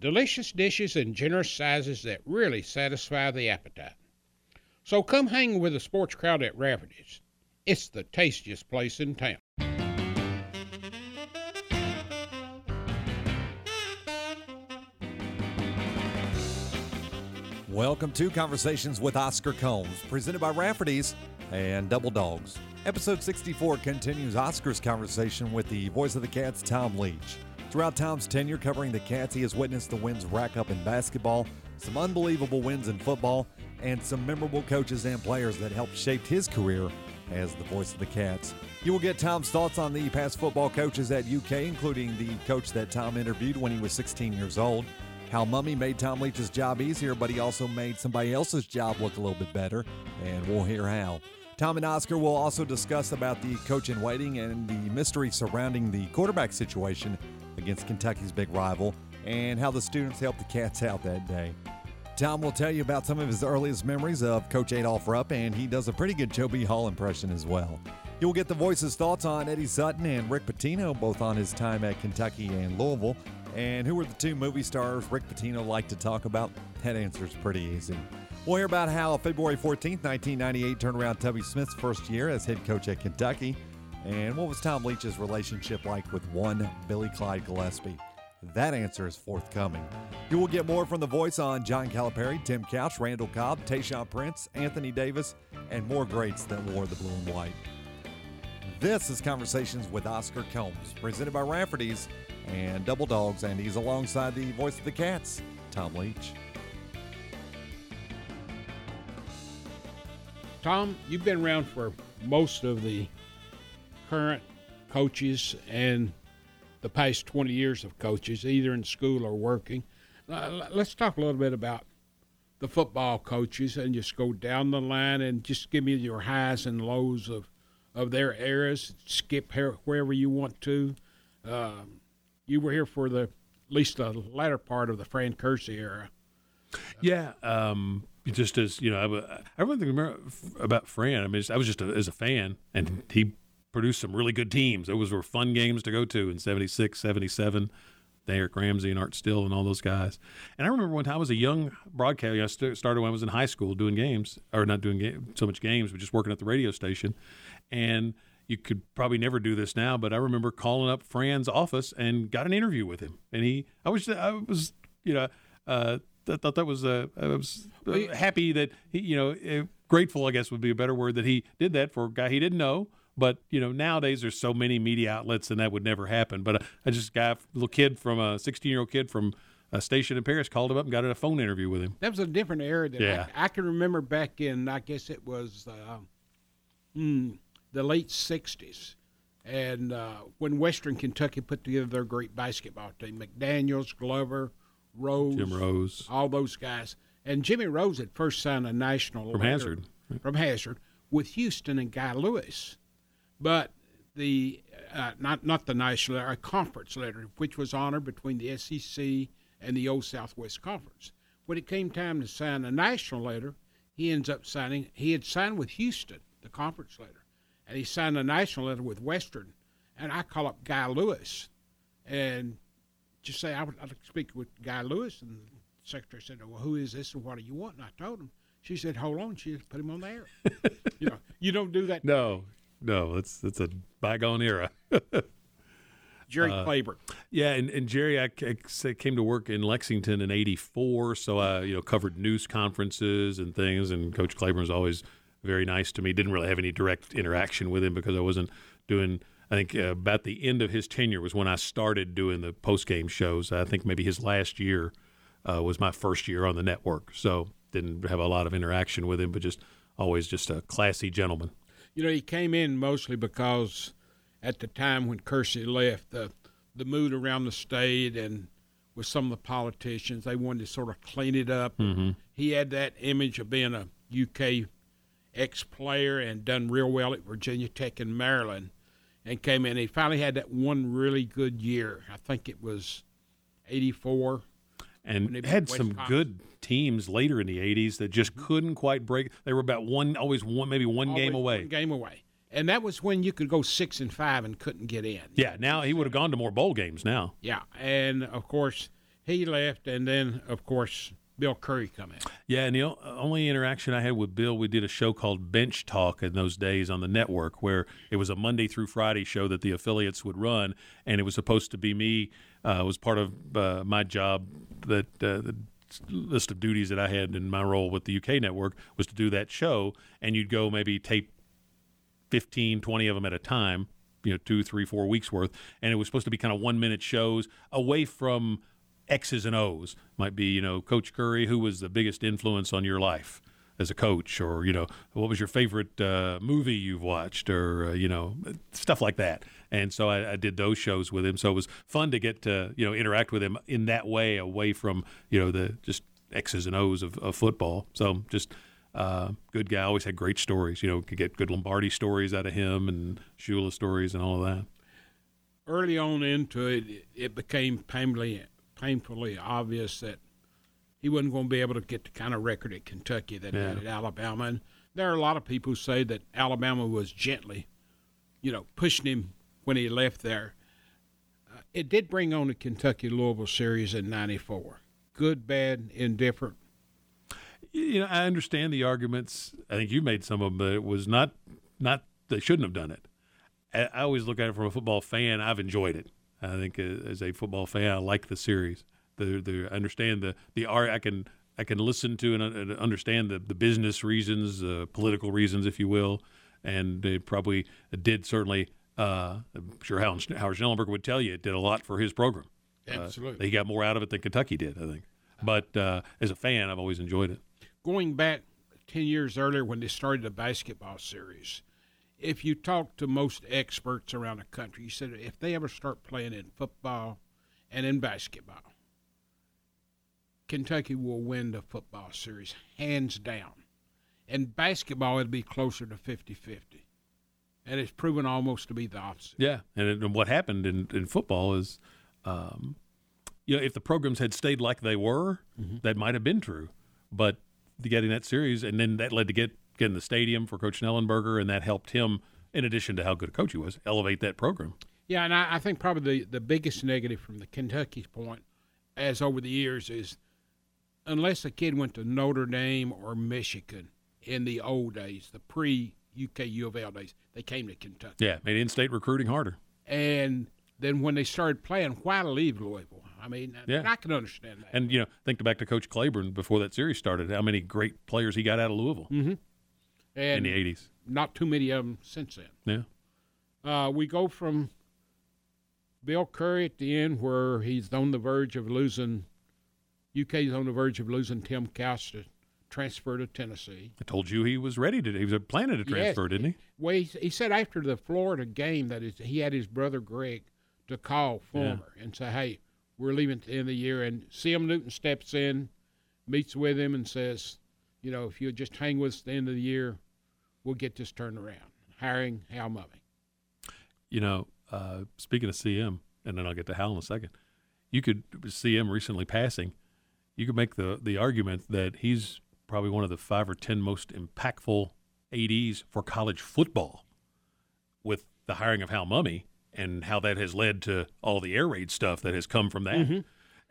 delicious dishes in generous sizes that really satisfy the appetite. So come hang with the sports crowd at Rafferty's. It's the tastiest place in town. Welcome to Conversations with Oscar Combs, presented by Rafferty's and Double Dogs. Episode 64 continues Oscar's conversation with the voice of the Cats, Tom Leach. Throughout Tom's tenure covering the Cats, he has witnessed the wins rack up in basketball, some unbelievable wins in football, and some memorable coaches and players that helped shape his career as the voice of the Cats. You will get Tom's thoughts on the past football coaches at UK, including the coach that Tom interviewed when he was 16 years old. How Mumme made Tom Leach's job easier, but he also made somebody else's job look a little bit better, and we'll hear how. Tom and Oscar will also discuss about the coach in waiting and the mystery surrounding the quarterback situation against Kentucky's big rival, and how the students helped the Cats out that day. Tom will tell you about some of his earliest memories of Coach Adolph Rupp, and he does a pretty good Joe B. Hall impression as well. You'll get the voices' thoughts on Eddie Sutton and Rick Pitino, both on his time at Kentucky and Louisville. And who are the two movie stars Rick Pitino liked to talk about? That answer is pretty easy. We'll hear about how February 14th, 1998 turned around Tubby Smith's first year as head coach at Kentucky. And what was Tom Leach's relationship like with one Billy Clyde Gillispie? That answer is forthcoming. You will get more from the voice on John Calipari, Tim Couch, Randall Cobb, Tayshaun Prince, Anthony Davis, and more greats that wore the blue and white. This is Conversations with Oscar Combs, presented by Rafferty's and Double Dogs, and he's alongside the voice of the Cats, Tom Leach. Tom, you've been around for most of the current coaches and the past 20 years of coaches, either in school or working. Uh, let's talk a little bit about the football coaches and just go down the line and just give me your highs and lows of, of their eras. Skip wherever you want to. Um, you were here for the at least the latter part of the Fran Curci era. Yeah, um, just as you know, I, I really remember about Fran. I mean, I was just a, as a fan, and he produced some really good teams. Those were fun games to go to in 76, 77. Eric Ramsey and Art Still and all those guys. And I remember one time I was a young broadcaster. I started when I was in high school doing games, or not doing game, so much games, but just working at the radio station. And you could probably never do this now, but I remember calling up Fran's office and got an interview with him. And he, I was, I was, you know, uh, I thought that was, uh, I was uh, happy that he, you know, uh, grateful, I guess would be a better word that he did that for a guy he didn't know. But you know, nowadays there's so many media outlets, and that would never happen. But uh, I just got a little kid from a 16 year old kid from a station in Paris called him up and got a phone interview with him. That was a different era. That yeah. I, I can remember back in, I guess it was. Uh, hmm, the late 60s. And uh, when Western Kentucky put together their great basketball team, McDaniels, Glover, Rose, Jim Rose, all those guys. And Jimmy Rose had first signed a national from Hazard, from Hazard with Houston and Guy Lewis, but the uh, not not the national a conference letter, which was honored between the SEC and the Old Southwest Conference. When it came time to sign a national letter, he ends up signing. He had signed with Houston the conference letter and he signed a national letter with Western. And I call up Guy Lewis and just say, I would like to speak with Guy Lewis. And the secretary said, Well, who is this and what do you want? And I told him. She said, Hold on. She put him on the air. you know, you don't do that. No, no, it's, it's a bygone era. Jerry uh, Claiborne. Yeah, and, and Jerry, I, I, came to work in Lexington in '84, so I you know covered news conferences and things. And Coach Claiborne was always very nice to me. Didn't really have any direct interaction with him because I wasn't doing. I think uh, about the end of his tenure was when I started doing the post game shows. I think maybe his last year uh, was my first year on the network, so didn't have a lot of interaction with him, but just always just a classy gentleman. You know, he came in mostly because at the time when Curci left, the the mood around the state and with some of the politicians. They wanted to sort of clean it up. Mm-hmm. He had that image of being a UK ex player and done real well at Virginia Tech and Maryland and came in. He finally had that one really good year. I think it was 84. And had some good teams later in the 80s that just mm-hmm. couldn't quite break. They were about one, always one, maybe one game away. One game away. And that was when you could go six and five and couldn't get in. Yeah, now he would have gone to more bowl games now. Yeah. And of course, he left. And then, of course, Bill Curry come in. Yeah, and the only interaction I had with Bill, we did a show called Bench Talk in those days on the network, where it was a Monday through Friday show that the affiliates would run, and it was supposed to be me. Uh, was part of uh, my job that uh, the list of duties that I had in my role with the UK network was to do that show, and you'd go maybe tape 15, 20 of them at a time, you know, two, three, four weeks worth. And it was supposed to be kind of one minute shows away from X's and O's. Might be, you know, Coach Curry, who was the biggest influence on your life as a coach, or, you know, what was your favorite uh, movie you've watched, or, uh, you know, stuff like that. And so I, I did those shows with him. So it was fun to get to, you know, interact with him in that way, away from, you know, the just X's and O's of, of football. So just uh, good guy. Always had great stories. You know, could get good Lombardi stories out of him and Shula stories and all of that. Early on into it, it became painfully, painfully obvious that he wasn't going to be able to get the kind of record at Kentucky that he had at Alabama. And there are a lot of people who say that Alabama was gently, you know, pushing him when he left there. Uh, it did bring on the Kentucky Louisville series in '94. Good, bad, indifferent. You know, I understand the arguments. I think you made some of them, but it was not not they shouldn't have done it. I, I always look at it from a football fan. I've enjoyed it. I think uh, as a football fan, I like the series. The the I understand the the art. I can I can listen to and, uh, and understand the the business reasons, uh, political reasons, if you will, and it probably did certainly. Uh, I'm sure Howard, Howard Schnellenberger would tell you it did a lot for his program. Uh, Absolutely. he got more out of it than Kentucky did, I think. But uh, as a fan, I've always enjoyed it. going back 10 years earlier when they started the basketball series, if you talk to most experts around the country, you said if they ever start playing in football and in basketball, Kentucky will win the football series hands down. In basketball, it'll be closer to 50 50. And it's proven almost to be the opposite. Yeah, and, it, and what happened in, in football is, um, you know, if the programs had stayed like they were, that might have been true. But getting that series, and then that led to get getting the stadium for Coach Schnellenberger, and that helped him, in addition to how good a coach he was, elevate that program. Yeah, and I, I think probably the, the biggest negative from the Kentucky point, as over the years, is unless a kid went to Notre Dame or Michigan in the old days, the pre UK U of L days, they came to Kentucky. Yeah, made in-state recruiting harder. And then when they started playing, why leave Louisville? I mean, Yeah. I can understand that. And you know, think back to Coach Claiborne before that series started. How many great players he got out of Louisville in and the '80s? not too many of them since then. Yeah, Uh, we go from Bill Curry at the end, where he's on the verge of losing. UK's on the verge of losing Tim Couch to transfer to Tennessee. I told you he was ready to. He was planning to transfer, Yes. didn't he? Well, he, he said after the Florida game that is, he had his brother Greg to call Fulmer and say, "Hey, we're leaving at the end of the year." And C.M. Newton steps in, meets with him, and says, "You know, if you'll just hang with us at the end of the year, we'll get this turned around." Hiring Hal Mumme. You know, uh, speaking of CM, and then I'll get to Hal in a second. You could CM recently passing. You could make the the argument that he's probably one of the five or ten most impactful ads for college football, with the hiring of Hal Mumme and how that has led to all the air raid stuff that has come from that.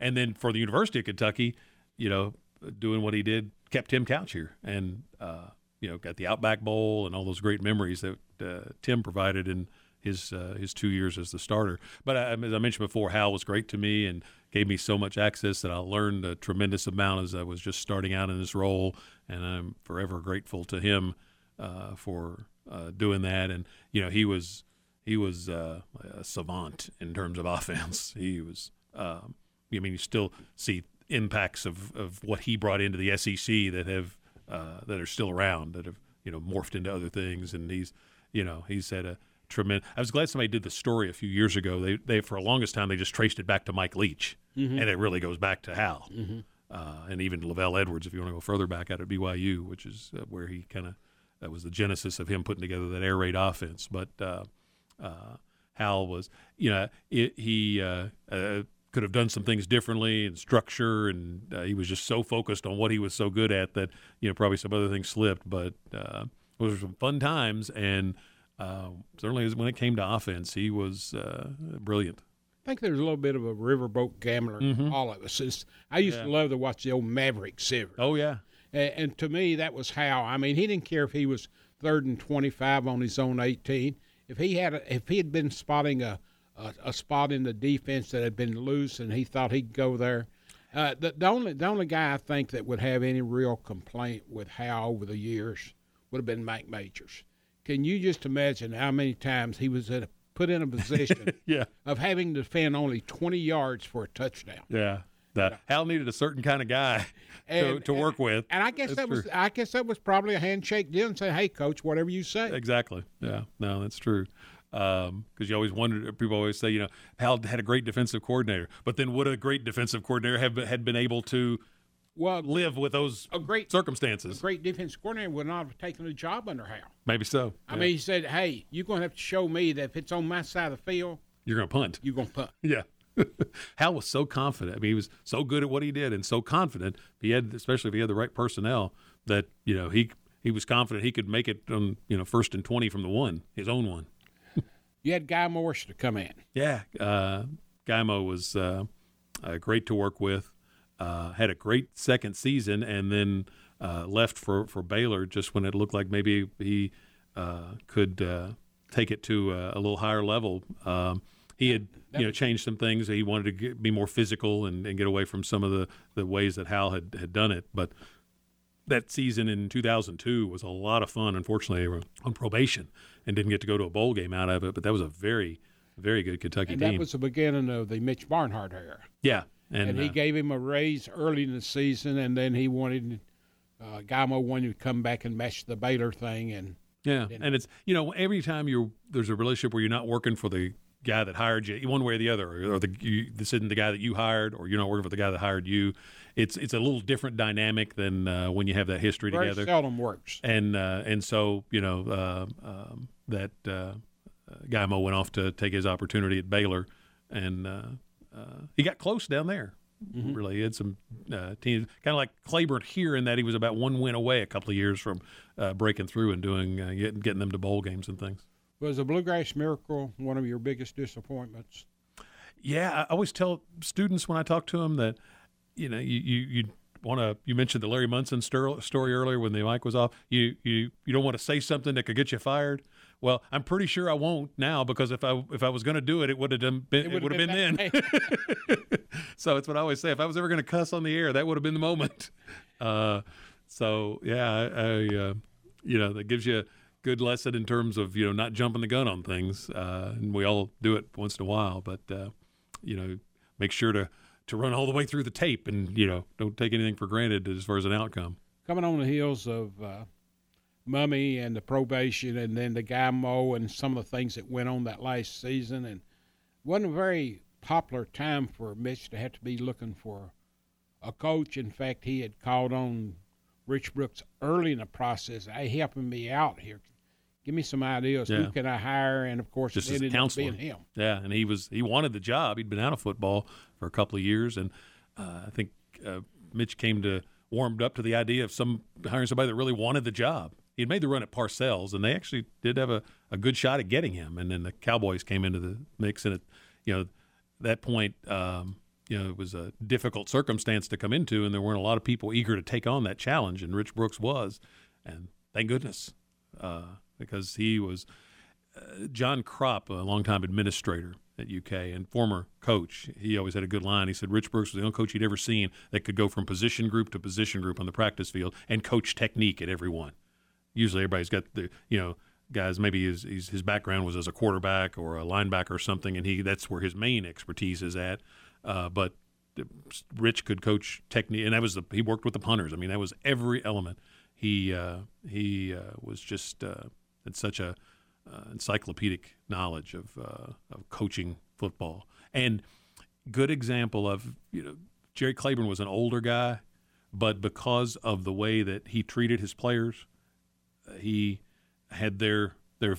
And then for the University of Kentucky, you know, doing what he did kept Tim Couch here, and uh, you know, got the Outback Bowl and all those great memories that uh, Tim provided in his uh, his two years as the starter. But I, as I mentioned before, Hal was great to me and gave me so much access that I learned a tremendous amount as I was just starting out in this role, and I'm forever grateful to him uh, for uh, doing that. And you know, he was he was uh, a savant in terms of offense. He was. Um, I mean, you still see impacts of, of what he brought into the SEC that have uh, that are still around that have you know morphed into other things. And he's you know he's had a tremendous. I was glad somebody did the story a few years ago. They they for the longest time they just traced it back to Mike Leach and it really goes back to Hal, uh, and even LaVell Edwards, if you want to go further back out at BYU, which is uh, where he kind of that was the genesis of him putting together that air raid offense. But uh, uh, Hal was, you know, it, he uh, uh, could have done some things differently and structure, and uh, he was just so focused on what he was so good at that you know probably some other things slipped. But uh, those were some fun times, and uh, certainly when it came to offense, he was uh, brilliant. I think there's a little bit of a riverboat gambler in all of us. It's, I used to love to watch the old Maverick series. Oh yeah, And, and to me, that was Hal. I mean, he didn't care if he was third and 25 on his own 18. If he had, a, if he had been spotting a, a, a spot in the defense that had been loose, and he thought he'd go there. Uh, the, the only the only guy I think that would have any real complaint with Hal over the years would have been Mike Majors. Can you just imagine how many times he was in a, put in a position yeah, of having to defend only 20 yards for a touchdown? yeah. That Hal needed a certain kind of guy to, And- work with. And I guess That's that was. I guess that was probably a handshake deal and say, "Hey, coach, whatever you say." Exactly. Yeah. No, that's true. Um, because you always wonder. People always say, you know, Hal had a great defensive coordinator, but then would a great defensive coordinator have had been able to Well, live with those a great circumstances? A great defensive coordinator would not have taken a job under Hal. Maybe so. I Yeah. mean, he said, "Hey, you're going to have to show me that if it's on my side of the field, you're going to punt. you're going to punt." Yeah. Hal was so confident. I mean, he was so good at what he did and so confident. He had, especially if he had the right personnel, that you know he he was confident he could make it on you know first and twenty from the one, his own one. You had Guy Morris to come in. Yeah, uh, Gaimo was uh, uh, great to work with. Uh, had a great second season, and then uh, left for, for Baylor just when it looked like maybe he could take it to a, a little higher level. Um, he had you know changed some things. He wanted to get, be more physical and, and get away from some of the, the ways that Hal had, had done it. But that season in 2002 was a lot of fun. Unfortunately, they were on probation and didn't get to go to a bowl game out of it. But that was a very, very good Kentucky And team. that was the beginning of the Mitch Barnhart era. yeah, and, And, he uh, gave him a raise early in the season, and then he wanted uh, Guymo wanted to come back and match the Baylor thing, and yeah, and it's you know every time you're there's a relationship where you're not working for the guy that hired you one way or the other, or, or the you, this isn't the guy that you hired, or you're not working for the guy that hired you. It's it's a little different dynamic than uh, when you have that history very together. seldom works. and uh, and so you know uh, um, that uh, uh, Guymo went off to take his opportunity at Baylor, and uh, uh, he got close down there. Really, he had some uh, teams kind of like Claiborne here in that he was about one win away a couple of years from uh, breaking through and doing uh, getting getting them to bowl games and things. Was the Bluegrass Miracle one of your biggest disappointments? Yeah, I always tell students when I talk to them that you know you you, you want to. You mentioned the Larry Munson story earlier when the mic was off. You you you don't want to say something that could get you fired. Well, I'm pretty sure I won't now because if I if I was going to do it, it would have been it, would have been, then. so it's what I always say. If I was ever going to cuss on the air, that would have been the moment. Uh, so yeah, I, I uh, you know that gives you good lesson in terms of you know not jumping the gun on things. Uh, and we all do it once in a while, but uh, you know make sure to to run all the way through the tape and you know don't take anything for granted as far as an outcome. Coming on the heels of uh, Mumme and the probation, and then the guy Mo and some of the things that went on that last season, and wasn't a very popular time for Mitch to have to be looking for a coach. In fact, he had called on Rich Brooks early in the process. Hey, helping me out here. Give me some ideas. Yeah. Who can I hire? And of course, Just it ended up being him. Yeah, and he was he wanted the job. He'd been out of football for a couple of years, and uh, I think uh, Mitch came to warmed up to the idea of some hiring somebody that really wanted the job. He had made the run at Parcells, and they actually did have a, a good shot at getting him. And then the Cowboys came into the mix, and it, you know, that point, um, you know, it was a difficult circumstance to come into, and there weren't a lot of people eager to take on that challenge, and Rich Brooks was, and thank goodness, uh, because he was John Cropp, a longtime administrator at UK and former coach, he always had a good line. He said Rich Brooks was the only coach he'd ever seen that could go from position group to position group on the practice field and coach technique at every one. Usually, everybody's got the you know guys. Maybe his his, his background was as a quarterback or a linebacker or something, and he that's where his main expertise is at. Uh, but Rich could coach technique, and that was the he worked with the punters. I mean, that was every element. He uh, he uh, was just uh, such a uh, encyclopedic knowledge of uh, of coaching football and good example of you know Jerry Claiborne was an older guy, but because of the way that he treated his players, uh, he had their their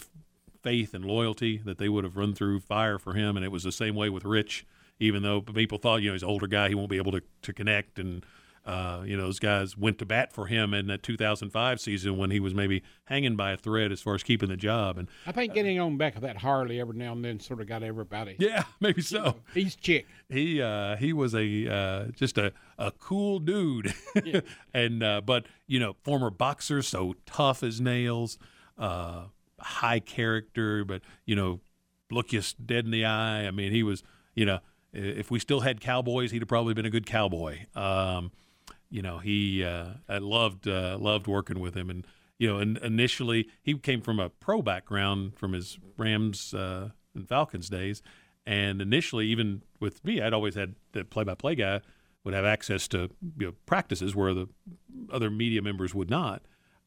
faith and loyalty that they would have run through fire for him, and it was the same way with Rich. Even though people thought you know he's an older guy, he won't be able to to connect and uh, you know, those guys went to bat for him in that 2005 season when he was maybe hanging by a thread as far as keeping the job. And I think getting on back of that Harley every now and then sort of got everybody. Yeah, maybe so. You know, he's chick. He uh, he was a uh, just a, a cool dude, yeah. and uh, but you know, former boxer, so tough as nails, uh, high character, but you know, look you dead in the eye. I mean, he was you know. If we still had cowboys, he'd have probably been a good cowboy. Um, you know, he uh, I loved uh, loved working with him, and you know, and initially he came from a pro background from his Rams uh, and Falcons days, and initially, even with me, I'd always had the play-by-play guy would have access to you know, practices where the other media members would not,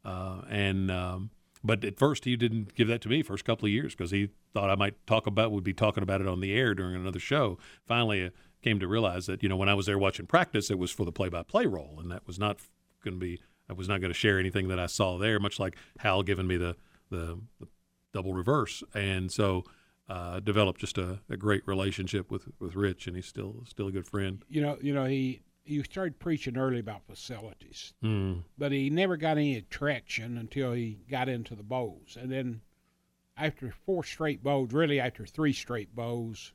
uh, and um, but at first he didn't give that to me first couple of years because he thought I might talk about would be talking about it on the air during another show. Finally uh, came to realize that you know when I was there watching practice, it was for the play-by-play role, and that was not going to be. I was not going to share anything that I saw there, much like Hal giving me the the, the double reverse, and so uh, developed just a, a, great relationship with with Rich, and he's still still a good friend. You know, you know he. He started preaching early about facilities, mm. but he never got any traction until he got into the bowls. And then, after four straight bowls, really after three straight bowls,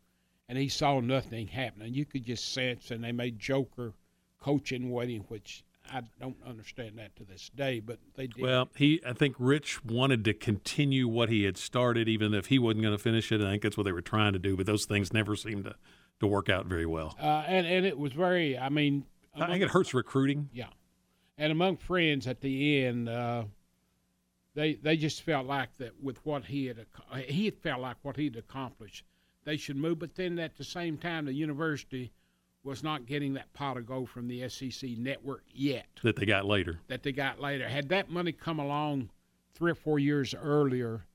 and he saw nothing happening. You could just sense, and they made Joker coaching waiting, which I don't understand that to this day, but they did. Well, he, I think Rich wanted to continue what he had started, even if he wasn't going to finish it. I think that's what they were trying to do, but those things never seemed to, to work out very well. Uh, and and it was very, I mean, among, I think it hurts recruiting. Yeah, and among friends at the end, uh, they they just felt like that with what he had he had felt like what he'd accomplished they should move. But then at the same time, the university was not getting that pot of gold from the SEC network yet. That they got later. That they got later. Had that money come along three or four years earlier,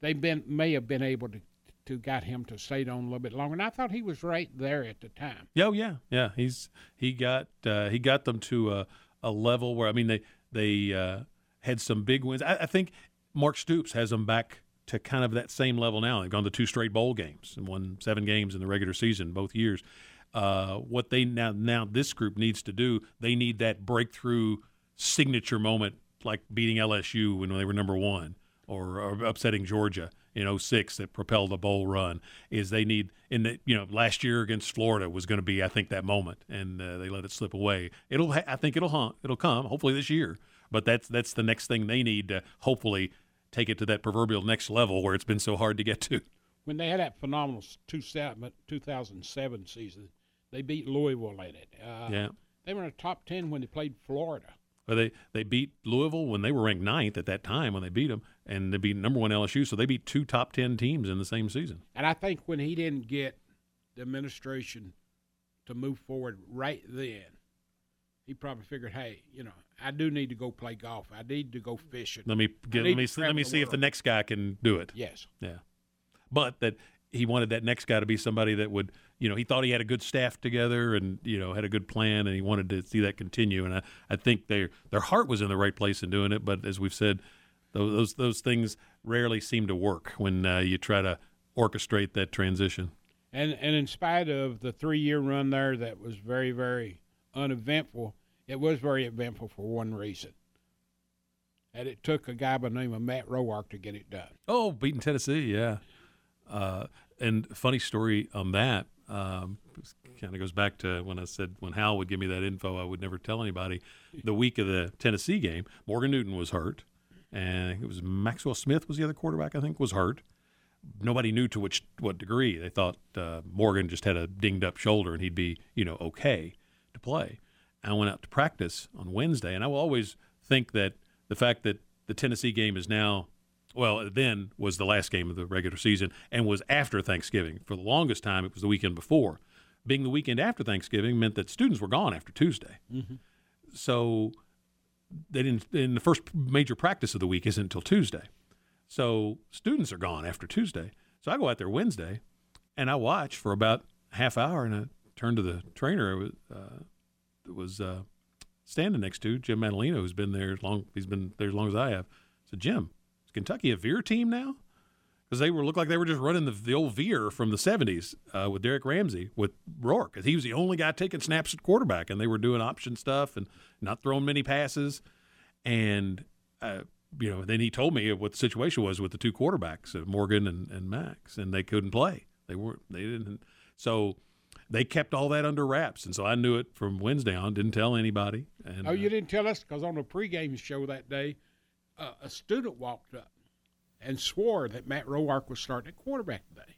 they been may have been able to to got him to stay on a little bit longer. And I thought he was right there at the time. Oh yeah, yeah. He's he got uh, he got them to a, a level where I mean they they uh, had some big wins. I, I think Mark Stoops has them back to kind of that same level now. They've gone to two straight bowl games and won seven games in the regular season both years. Uh, what they now now this group needs to do, they need that breakthrough signature moment like beating LSU when they were number one or, or upsetting Georgia in 06 that propelled the bowl run is they need in the you know last year against Florida was going to be I think that moment and uh, they let it slip away. It'll I think it'll haunt, it'll come hopefully this year. But that's that's the next thing they need to hopefully take it to that proverbial next level where it's been so hard to get to. When they had that phenomenal 2007 season, they beat Louisville in it. Uh, yeah. They were in the top 10 when they played Florida. Well, they, they beat Louisville when they were ranked ninth at that time when they beat them, and they beat number one LSU. So they beat two top 10 teams in the same season. And I think when he didn't get the administration to move forward right then, he probably figured, hey, you know, I do need to go play golf. I need to go fishing. Let me get, let me let me see if the next guy can do it. Yes. Yeah. But that he wanted that next guy to be somebody that would, you know, he thought he had a good staff together and you know had a good plan, and he wanted to see that continue. And I, I think their their heart was in the right place in doing it. But as we've said, those those, those things rarely seem to work when uh, you try to orchestrate that transition. And and in spite of the three year run there, that was very very uneventful it was very eventful for one reason. And it took a guy by the name of Matt Roark to get it done. Oh, beating Tennessee, yeah. Uh, and funny story on that. Um, kind of goes back to when I said when Hal would give me that info, I would never tell anybody. The week of the Tennessee game, Morgan Newton was hurt, and it was Maxwell Smith was the other quarterback. I think was hurt. Nobody knew to which what degree. They thought uh, Morgan just had a dinged up shoulder and he'd be you know okay to play. I went out to practice on Wednesday, and I will always think that the fact that the Tennessee game is now, well, then was the last game of the regular season and was after Thanksgiving. For the longest time, it was the weekend before. Being the weekend after Thanksgiving meant that students were gone after Tuesday. Mm-hmm. So they didn't. In the first major practice of the week isn't until Tuesday. So students are gone after Tuesday. So I go out there Wednesday, and I watch for about half hour, and I turn to the trainer. Uh, was uh, standing next to Jim Madaleno, who's been there as long. He's been there as long as I have. Said, Jim, is Kentucky a veer team now? Because they were looked like they were just running the, the old veer from the '70s uh, with Derrick Ramsey with Roark, because he was the only guy taking snaps at quarterback, and they were doing option stuff and not throwing many passes. And uh, you know, then he told me what the situation was with the two quarterbacks, uh, Morgan and, and Max, and they couldn't play. They weren't. They didn't. So they kept all that under wraps, and so I knew it from Wednesday on. Didn't tell anybody. And, oh, you didn't tell us because on the pregame show that day, uh, a student walked up and swore that Matt Roark was starting at quarterback today.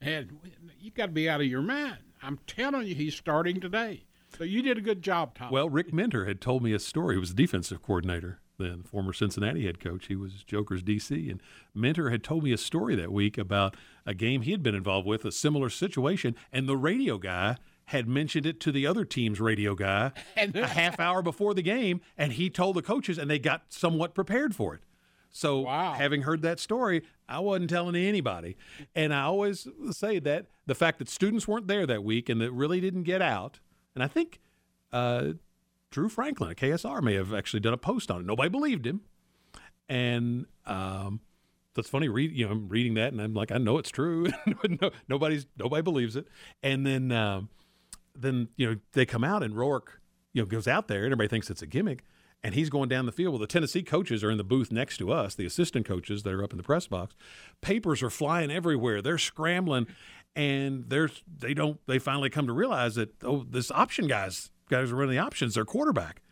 And you got to be out of your mind. I'm telling you, he's starting today. So you did a good job, Tom. Well, Rick Minter had told me a story. He was the defensive coordinator then, former Cincinnati head coach. He was Joker's DC. And Minter had told me a story that week about a game he had been involved with, a similar situation, and the radio guy had mentioned it to the other team's radio guy a half hour before the game, and he told the coaches, and they got somewhat prepared for it. So, wow. having heard that story, I wasn't telling anybody. And I always say that the fact that students weren't there that week and that really didn't get out, and I think uh, Drew Franklin at KSR may have actually done a post on it. Nobody believed him, and um, that's funny. Read, you know, I'm reading that, and I'm like, I know it's true. no, nobody's nobody believes it. And then, um, then you know, they come out, and Roark, you know, goes out there, and everybody thinks it's a gimmick. And he's going down the field. Well, the Tennessee coaches are in the booth next to us, the assistant coaches that are up in the press box. Papers are flying everywhere. They're scrambling, and there's they don't. They finally come to realize that oh, this option guy's guys are running the options, their quarterback.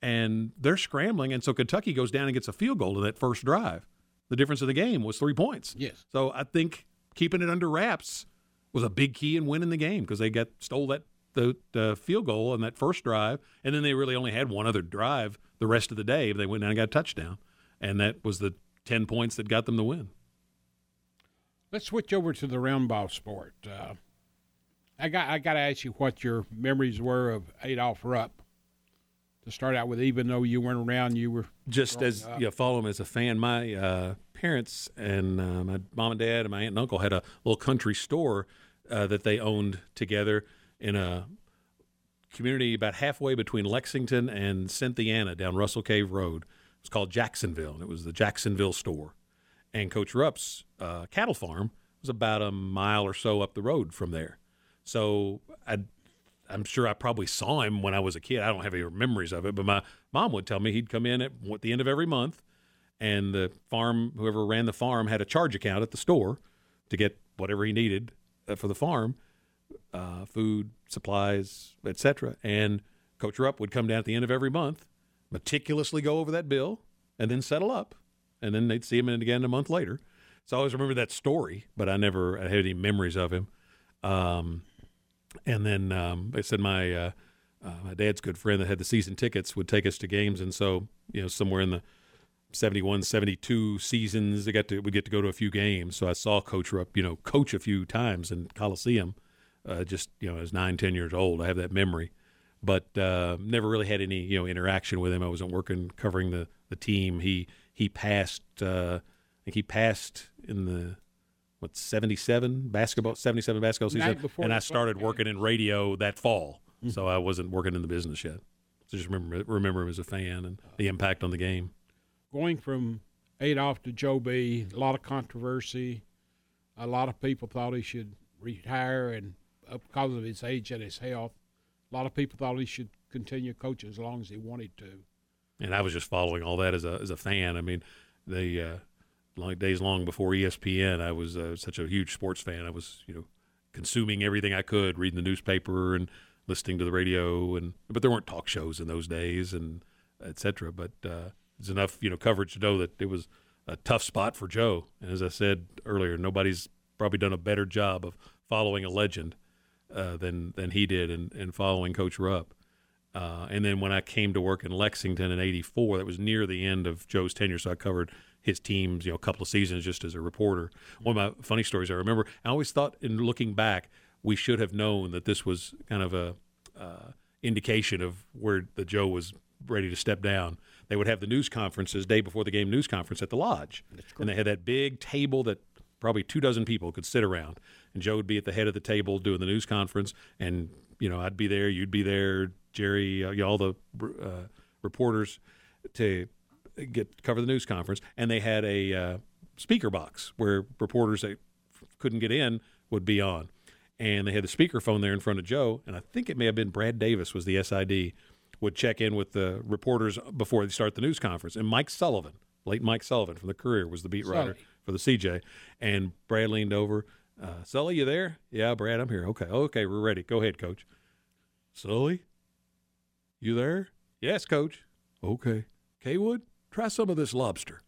And they're scrambling. And so Kentucky goes down and gets a field goal in that first drive. The difference of the game was three points. Yes. So I think keeping it under wraps was a big key in winning the game because they got stole that the, the field goal on that first drive, and then they really only had one other drive the rest of the day. They went down and got a touchdown, and that was the ten points that got them the win. Let's switch over to the round ball sport. Uh, I got I got to ask you what your memories were of Adolph Rupp. To start out with, even though you weren't around, you were just as up. you follow him as a fan. My uh, parents and uh, my mom and dad and my aunt and uncle had a little country store uh, that they owned together in a community about halfway between Lexington and Cynthiana down Russell Cave Road. It was called Jacksonville, and it was the Jacksonville store. And Coach Rupp's uh, cattle farm was about a mile or so up the road from there. So I, I'm sure I probably saw him when I was a kid. I don't have any memories of it, but my mom would tell me he'd come in at, the end of every month, and the farm, whoever ran the farm, had a charge account at the store to get whatever he needed uh, for the farm, uh, food, supplies, etc. And Coach Rupp would come down at the end of every month, meticulously go over that bill, and then settle up, and then they'd see him again a month later. So I always remember that story, but I never I had any memories of him. Um, and then um, I said my uh, uh, my dad's good friend that had the season tickets would take us to games, and so you know somewhere in the 71, 72 seasons, they got to we get to go to a few games. So I saw Coach Rupp, you know, coach a few times in Coliseum. Uh, just you know, as nine, ten years old, I have that memory, but uh, never really had any you know interaction with him. I wasn't working covering the the team. He he passed. Uh, I think he passed in the what 77 basketball 77 basketball season and I started working in radio that fall. Mm-hmm. So I wasn't working in the business yet. So just remember remember him as a fan and the impact on the game. Going from Adolph to Joe B, a lot of controversy. A lot of people thought he should retire and uh, because of his age and his health. A lot of people thought he should continue coaching as long as he wanted to. And I was just following all that as a as a fan. I mean, the uh, long days long before ESPN, I was uh, such a huge sports fan. I was, you know, consuming everything I could, reading the newspaper and listening to the radio, and but there weren't talk shows in those days, and etc. But uh, it's enough, you know, coverage to know that it was a tough spot for Joe. And as I said earlier, nobody's probably done a better job of following a legend uh, than than he did, and, and following Coach Rupp. Uh, and then when I came to work in Lexington in '84, that was near the end of Joe's tenure, so I covered his teams, you know, a couple of seasons just as a reporter. One of my funny stories I remember, I always thought in looking back, we should have known that this was kind of a uh, indication of where the Joe was ready to step down. They would have the news conferences day before the game news conference at the lodge, and they had that big table that probably two dozen people could sit around, and Joe would be at the head of the table doing the news conference, and you know I'd be there, you'd be there, Jerry, uh, all the uh, reporters to get cover the news conference, and they had a uh, speaker box where reporters that couldn't get in would be on, and they had the speakerphone there in front of Joe, and I think it may have been Brad Davis was the SID would check in with the reporters before they start the news conference, and Mike Sullivan, late Mike Sullivan from the Courier, was the beat writer Sully. for the CJ, and Brad leaned over. Uh, Sully, you there? Yeah, Brad, I'm here. Okay, okay, we're ready. Go ahead, Coach. Sully, you there? Yes, Coach. Okay. Cawood, try some of this lobster.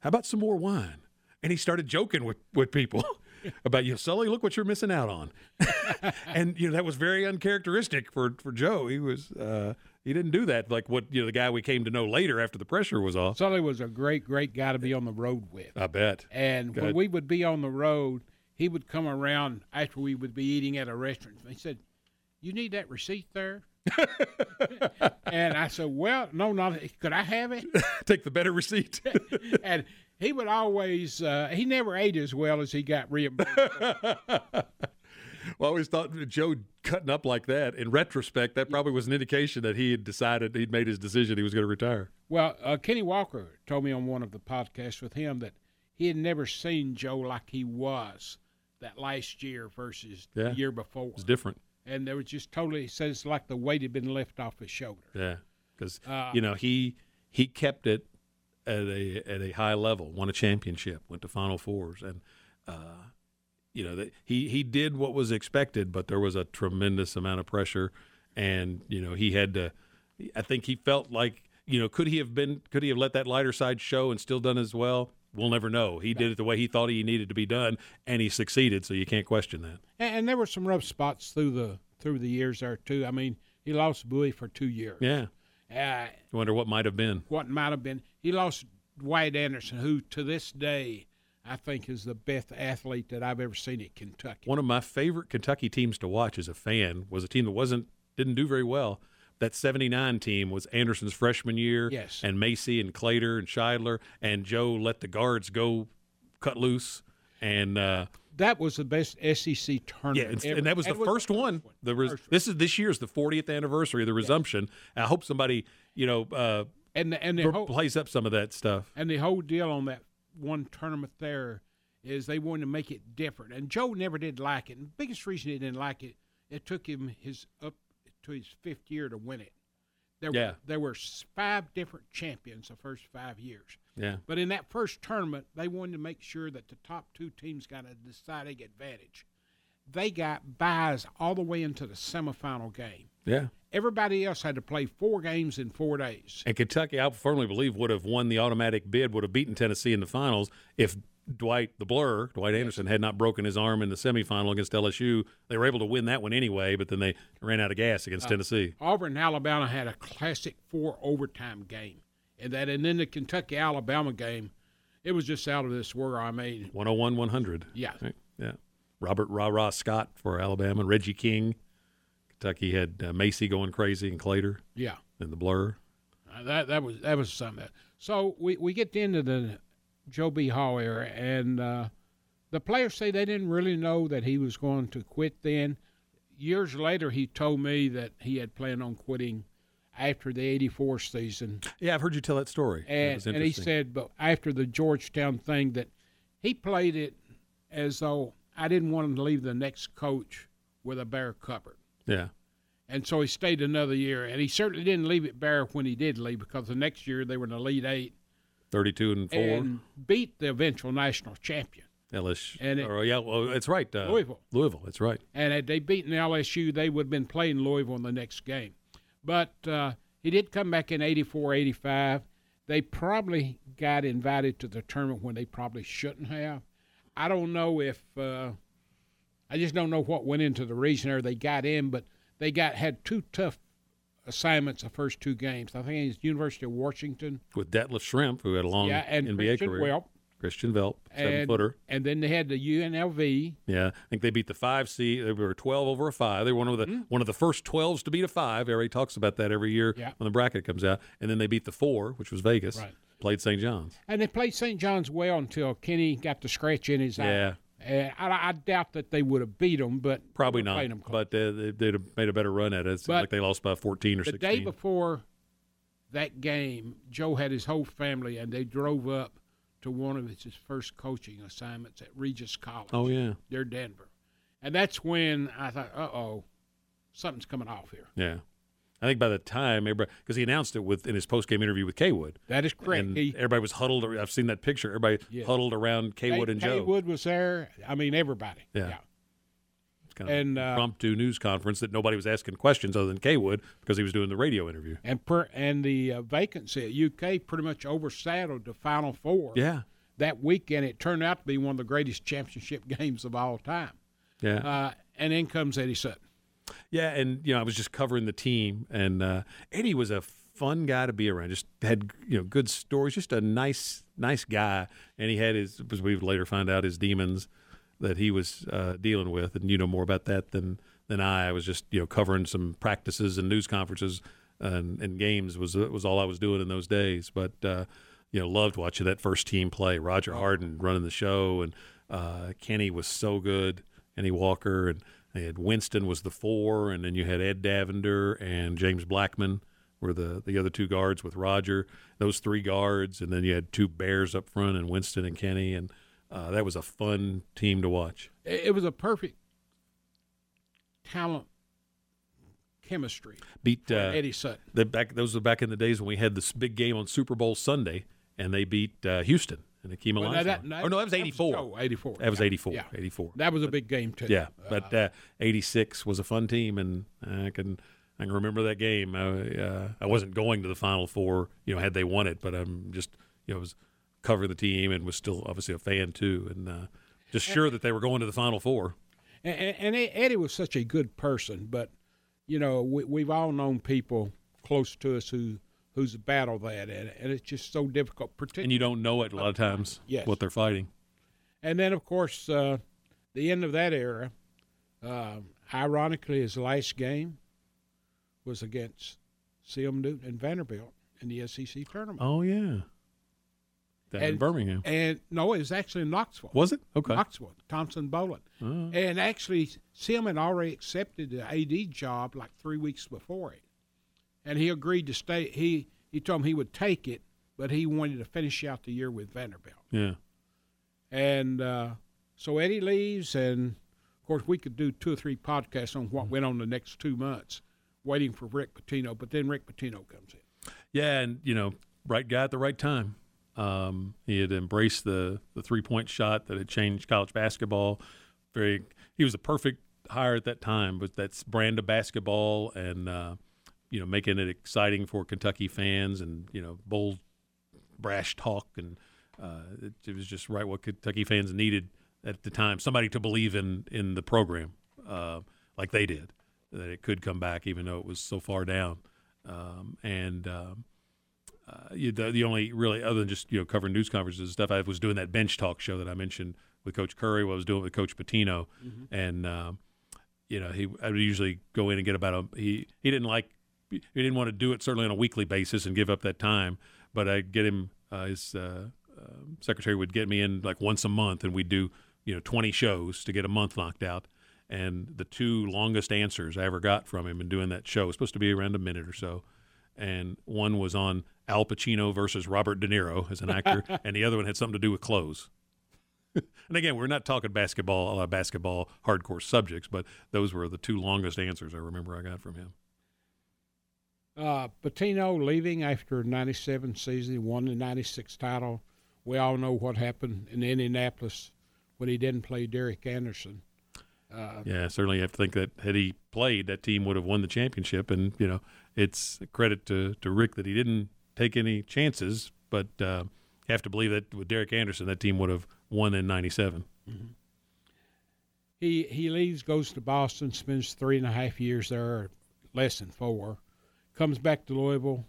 How about some more wine? And he started joking with, with people about you, Sully. Look what you're missing out on. and you know that was very uncharacteristic for for Joe. He was uh, he didn't do that like what you know the guy we came to know later after the pressure was off. Sully was a great, great guy to be on the road with. I bet. And when we would be on the road, he would come around after we would be eating at a restaurant. He said, "You need that receipt there." and I said, "Well, no, not. Could I have it?" Take the better receipt. and he would always. Uh, he never ate as well as he got reimbursed. Well, I always thought Joe cutting up like that. In retrospect, that probably was an indication that he had decided he'd made his decision he was going to retire. well, uh, Kenny Walker told me on one of the podcasts with him that he had never seen Joe like he was that last year versus Yeah. the year before. It's different. And there was just totally. He says like the weight had been left off his shoulder. Yeah, because Uh, you know he he kept it at a at a high level, won a championship, went to Final Fours, and uh, you know that he he did what was expected, but there was a tremendous amount of pressure, and you know he had to. I think he felt like you know could he have been could he have let that lighter side show and still done as well? We'll never know. He did it the way he thought he needed to be done, and he succeeded. So you can't question that. And, and there were some rough spots through the through the years there too. I mean, he lost Bowie for two years. Yeah, Uh, you wonder what might have been. what might have been. He lost Dwight Anderson, who to this day I think is the best athlete that I've ever seen at Kentucky. One of my favorite Kentucky teams to watch as a fan was a team that wasn't didn't do very well. That '79 team was Anderson's freshman year, Yes. and Macy and Claytor and Shidler and Joe let the guards go cut loose, and uh, That was the best SEC yeah, tournament. and, ever. and that was the And first one. The res- First this is this year's the 40th anniversary of the resumption. I hope somebody you know uh, And the, and the whole plays up some of that stuff. and the whole deal on that one tournament there is they wanted to make it different. And Joe never did like it. And the biggest reason he didn't like it, it took him his up to his fifth year to win it. There Yeah. were there were five different champions the first five years. Yeah, But in that first tournament, they wanted to make sure that the top two teams got a deciding advantage. They got buys all the way into the semifinal game. yeah. Everybody else had to play four games in four days. And Kentucky, I firmly believe, would have won the automatic bid, would have beaten Tennessee in the finals if Dwight the Blur, Dwight Anderson, had not broken his arm in the semifinal against LSU. They were able to win that one anyway, but then they ran out of gas against Tennessee. Auburn and Alabama had a classic four overtime game. And that and then the Kentucky Alabama game, it was just out of this world. I mean, 101 100. yeah. Right? Yeah. Robert Ra Ra Scott for Alabama, Reggie King. Kentucky had uh, Macy going crazy and Claytor Yeah. and the Blur. Uh, that that was that was something. So we, we get into the Joe B. Era, and uh, the players say they didn't really know that he was going to quit. Then years later, he told me that he had planned on quitting after the '84 season, Yeah, I've heard you tell that story. And was and he said, but after the Georgetown thing, that he played it as though I didn't want him to leave the next coach with a bare cupboard. yeah. And so he stayed another year, and he certainly didn't leave it bare when he did leave because the next year they were in the Elite Eight 32 and 4. and beat the eventual national champion. LSU. and it- or, yeah, well, that's right. Uh, Louisville. Louisville, that's right. And had they beaten LSU, they would have been playing Louisville in the next game. But uh, he did come back in 84, 85. They probably got invited to the tournament when they probably shouldn't have. I don't know if uh, I just don't know what went into the reason there they got in, but they got had two tough assignments the first two games. I think it's University of Washington, With Detlef Schrempf, who had a long yeah, and NBA Christian career. Welp, Christian Welp, seven and footer. and then they had the UNLV, Yeah, I think they beat the five seed. They were twelve over a five. They were one of the one of the first twelves to beat a five. Everybody talks about that every year Mm-hmm. Yeah. when the bracket comes out. And then they beat the four, which was Vegas. Right. played St. John's. And they played St. John's well until Kenny got the scratch in his Yeah. eye. And I, I doubt that they would have beat them, but Probably not, playing 'em close. but uh, they, they'd have made a better run at it. But like they lost by 14 or the 16. day before that game, Joe had his whole family, and they drove up to one of his first coaching assignments at Regis College. oh, yeah. near Denver, and that's when I thought, "Uh oh, something's coming off here." Yeah. I think by the time everybody, because he announced it with in his post game interview with Cawood, That is correct. and He, everybody was huddled. I've seen that picture. Everybody Yeah. huddled around Cawood Kay- and Joe. Wood was there. I mean, everybody. Yeah. It's kind and, of uh, impromptu news conference that nobody was asking questions other than Cawood because he was doing the radio interview. And per, and the uh, vacancy at UK pretty much overshadowed the Final Four. Yeah. That weekend, it turned out to be one of the greatest championship games of all time. Yeah. Uh, and in comes Eddie Sutton. Yeah, and you know, I was just covering the team, and uh, Eddie was a fun guy to be around. Just had you know good stories. Just a nice, nice guy, and he had his, as we would later find out, his demons that he was uh, dealing with, and you know more about that than than I. I was just you know covering some practices and news conferences and, and games was was all I was doing in those days. But uh, you know, loved watching that first team play. Roger Harden running the show, and uh, Kenny was so good. Kenny Walker and they had Winston was the four, and then you had Ed Davender and James Blackman were the the other two guards with Roger. Those three guards, and then you had two Bears up front and Winston and Kenny, and uh, that was a fun team to watch. It, was a perfect talent chemistry Beat uh, Eddie Sutton. the back. Those were back in the days when we had this big game on Super Bowl Sunday, and they beat uh, Houston and Akeem Well, Olajuwon. that- that- oh no, that was eighty four. oh, 84. That was yeah. 84. Yeah. 84. That was a big game, too. Yeah, but uh, '86 was a fun team, and I can I can remember that game. I, uh, I wasn't going to the Final Four, you know, had they won it, but I'm just you know was covering the team and was still obviously a fan too, and uh, just sure that they were going to the Final Four. And, and, and Eddie was such a good person, but you know we, we've all known people close to us who who's battled that, and, and it's just so difficult. And you don't know it a lot of times Yes. what they're fighting. and then of course uh, the end of that era. Uh, ironically, his last game was against C.M. Newton and Vanderbilt in the SEC tournament. Oh yeah, down in Birmingham And no, it was actually in Knoxville. was it? Okay. Knoxville, Thompson-Boling. Oh. And actually, Sim had already accepted the AD job like three weeks before it, and he agreed to stay. He he told him he would take it, but he wanted to finish out the year with Vanderbilt. Yeah. And uh, so Eddie leaves, and of course we could do two or three podcasts on Mm-hmm. what went on the next two months, waiting for Rick Pitino. But then Rick Pitino comes in. Yeah, and you know, right guy at the right time. Um, he had embraced the the three point shot that had changed college basketball. Very, he was a perfect hire at that time. But that's brand of basketball, and uh, you know, making it exciting for Kentucky fans, and you know, bold, brash talk, and uh, it, it was just right what Kentucky fans needed at the time. Somebody to believe in in the program, uh, like they did, that it could come back, even though it was so far down. Um, and um, uh, you, the, the only really other than just you know covering news conferences and stuff, I was doing that bench talk show that I mentioned with Coach Curry. What I was doing with Coach Pitino, and um, you know he I would usually go in and get about a he he didn't like he didn't want to do it certainly on a weekly basis and give up that time, but I'd get him uh, his uh, uh, secretary would get me in like once a month, and we'd do you know 20 shows to get a month knocked out. And the two longest answers I ever got from him in doing that show was supposed to be around a minute or so and one was on Al Pacino versus Robert De Niro as an actor, and the other one had something to do with clothes. and again, we're not talking basketball, uh, basketball hardcore subjects, but those were the two longest answers I remember I got from him. Uh, Pitino leaving after '97 season, he won the '96 title. We all know what happened in Indianapolis when he didn't play Derek Anderson. Uh, Yeah, certainly you have to think that had he played, that team would have won the championship. And you know, it's credit to to Rick that he didn't take any chances, but uh, you have to believe that with Derek Anderson, that team would have won in '97. he he leaves, goes to Boston, spends three and a half years there, less than four, comes back to Louisville.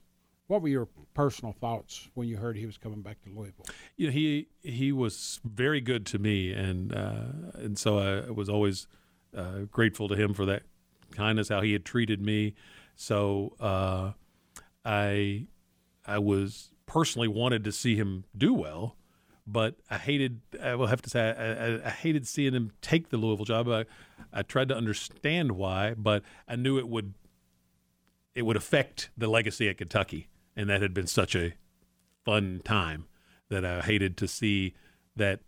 What were your personal thoughts when you heard he was coming back to Louisville? you know, he he was very good to me, and uh, and so I was always uh, grateful to him for that kindness, how he had treated me. So uh, I I was personally wanted to see him do well, but I hated. I will have to say I, I, I hated seeing him take the Louisville job. I, I tried to understand why, but I knew it would it would affect the legacy at Kentucky, and that had been such a fun time that I hated to see that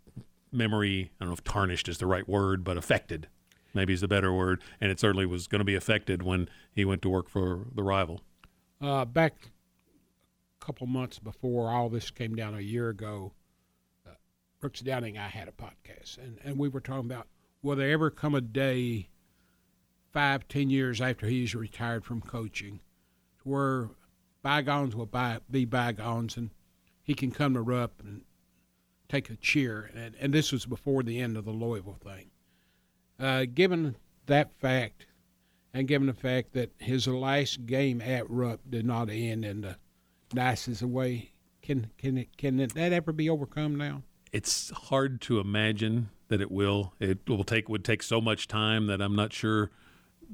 memory. I don't know if tarnished is the right word, but affected maybe is the better word, and it certainly was going to be affected when he went to work for the rival. Uh, back a couple months before all this came down a year ago, uh, Brooks Downing I had a podcast, and, and we were talking about will there ever come a day five, ten years after he's retired from coaching where bygones will by, be bygones and he can come to Rupp and take a cheer. And, and this was before the end of the Louisville thing. Uh, given that fact, and given the fact that his last game at Rupp did not end in the nicest way, can can it, can that ever be overcome now? It's hard to imagine that it will. It will take would take so much time that I'm not sure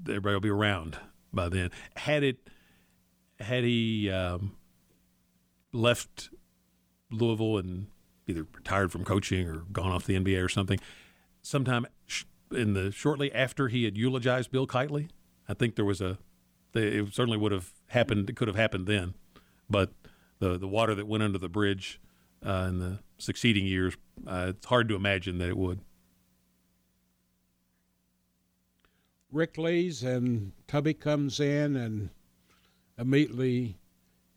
everybody will be around by then. Had it had he um, left Louisville and either retired from coaching or gone off the NBA or something, sometime in the shortly after he had eulogized Bill Keightley, I think there was a. It certainly would have happened. It could have happened then, but the the water that went under the bridge uh, in the succeeding years, uh, it's hard to imagine that it would. Rick leaves and Tubby comes in and immediately.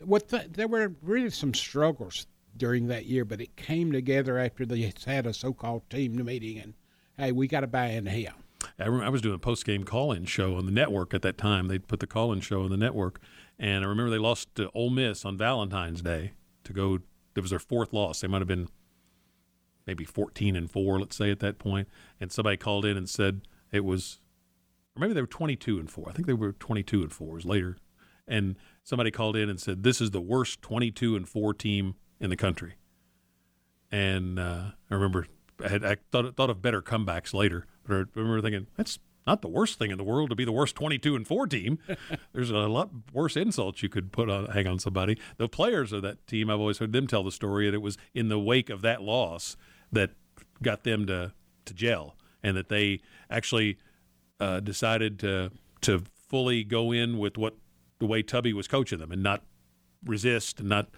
What the, there were really some struggles during that year, but it came together after they had a so-called team meeting and hey, we got to buy in here. I, I was doing a post-game call-in show on the network at that time. They put the call-in show on the network, and I remember they lost to Ole Miss on Valentine's Day to go. It was their fourth loss. They might have been maybe 14 and four, let's say at that point. And somebody called in and said it was, or maybe they were 22 and four. I think they were 22 and four. It was later, and somebody called in and said this is the worst 22 and four team in the country. And uh, I remember I, had, I thought thought of better comebacks later, but I remember thinking that's not the worst thing in the world to be the worst 22 and 4 team. There's a lot worse insults you could put on hang on somebody. The players of that team, I've always heard them tell the story that it was in the wake of that loss that got them to to gel, and that they actually uh, decided to to fully go in with what the way Tubby was coaching them, and not resist, and not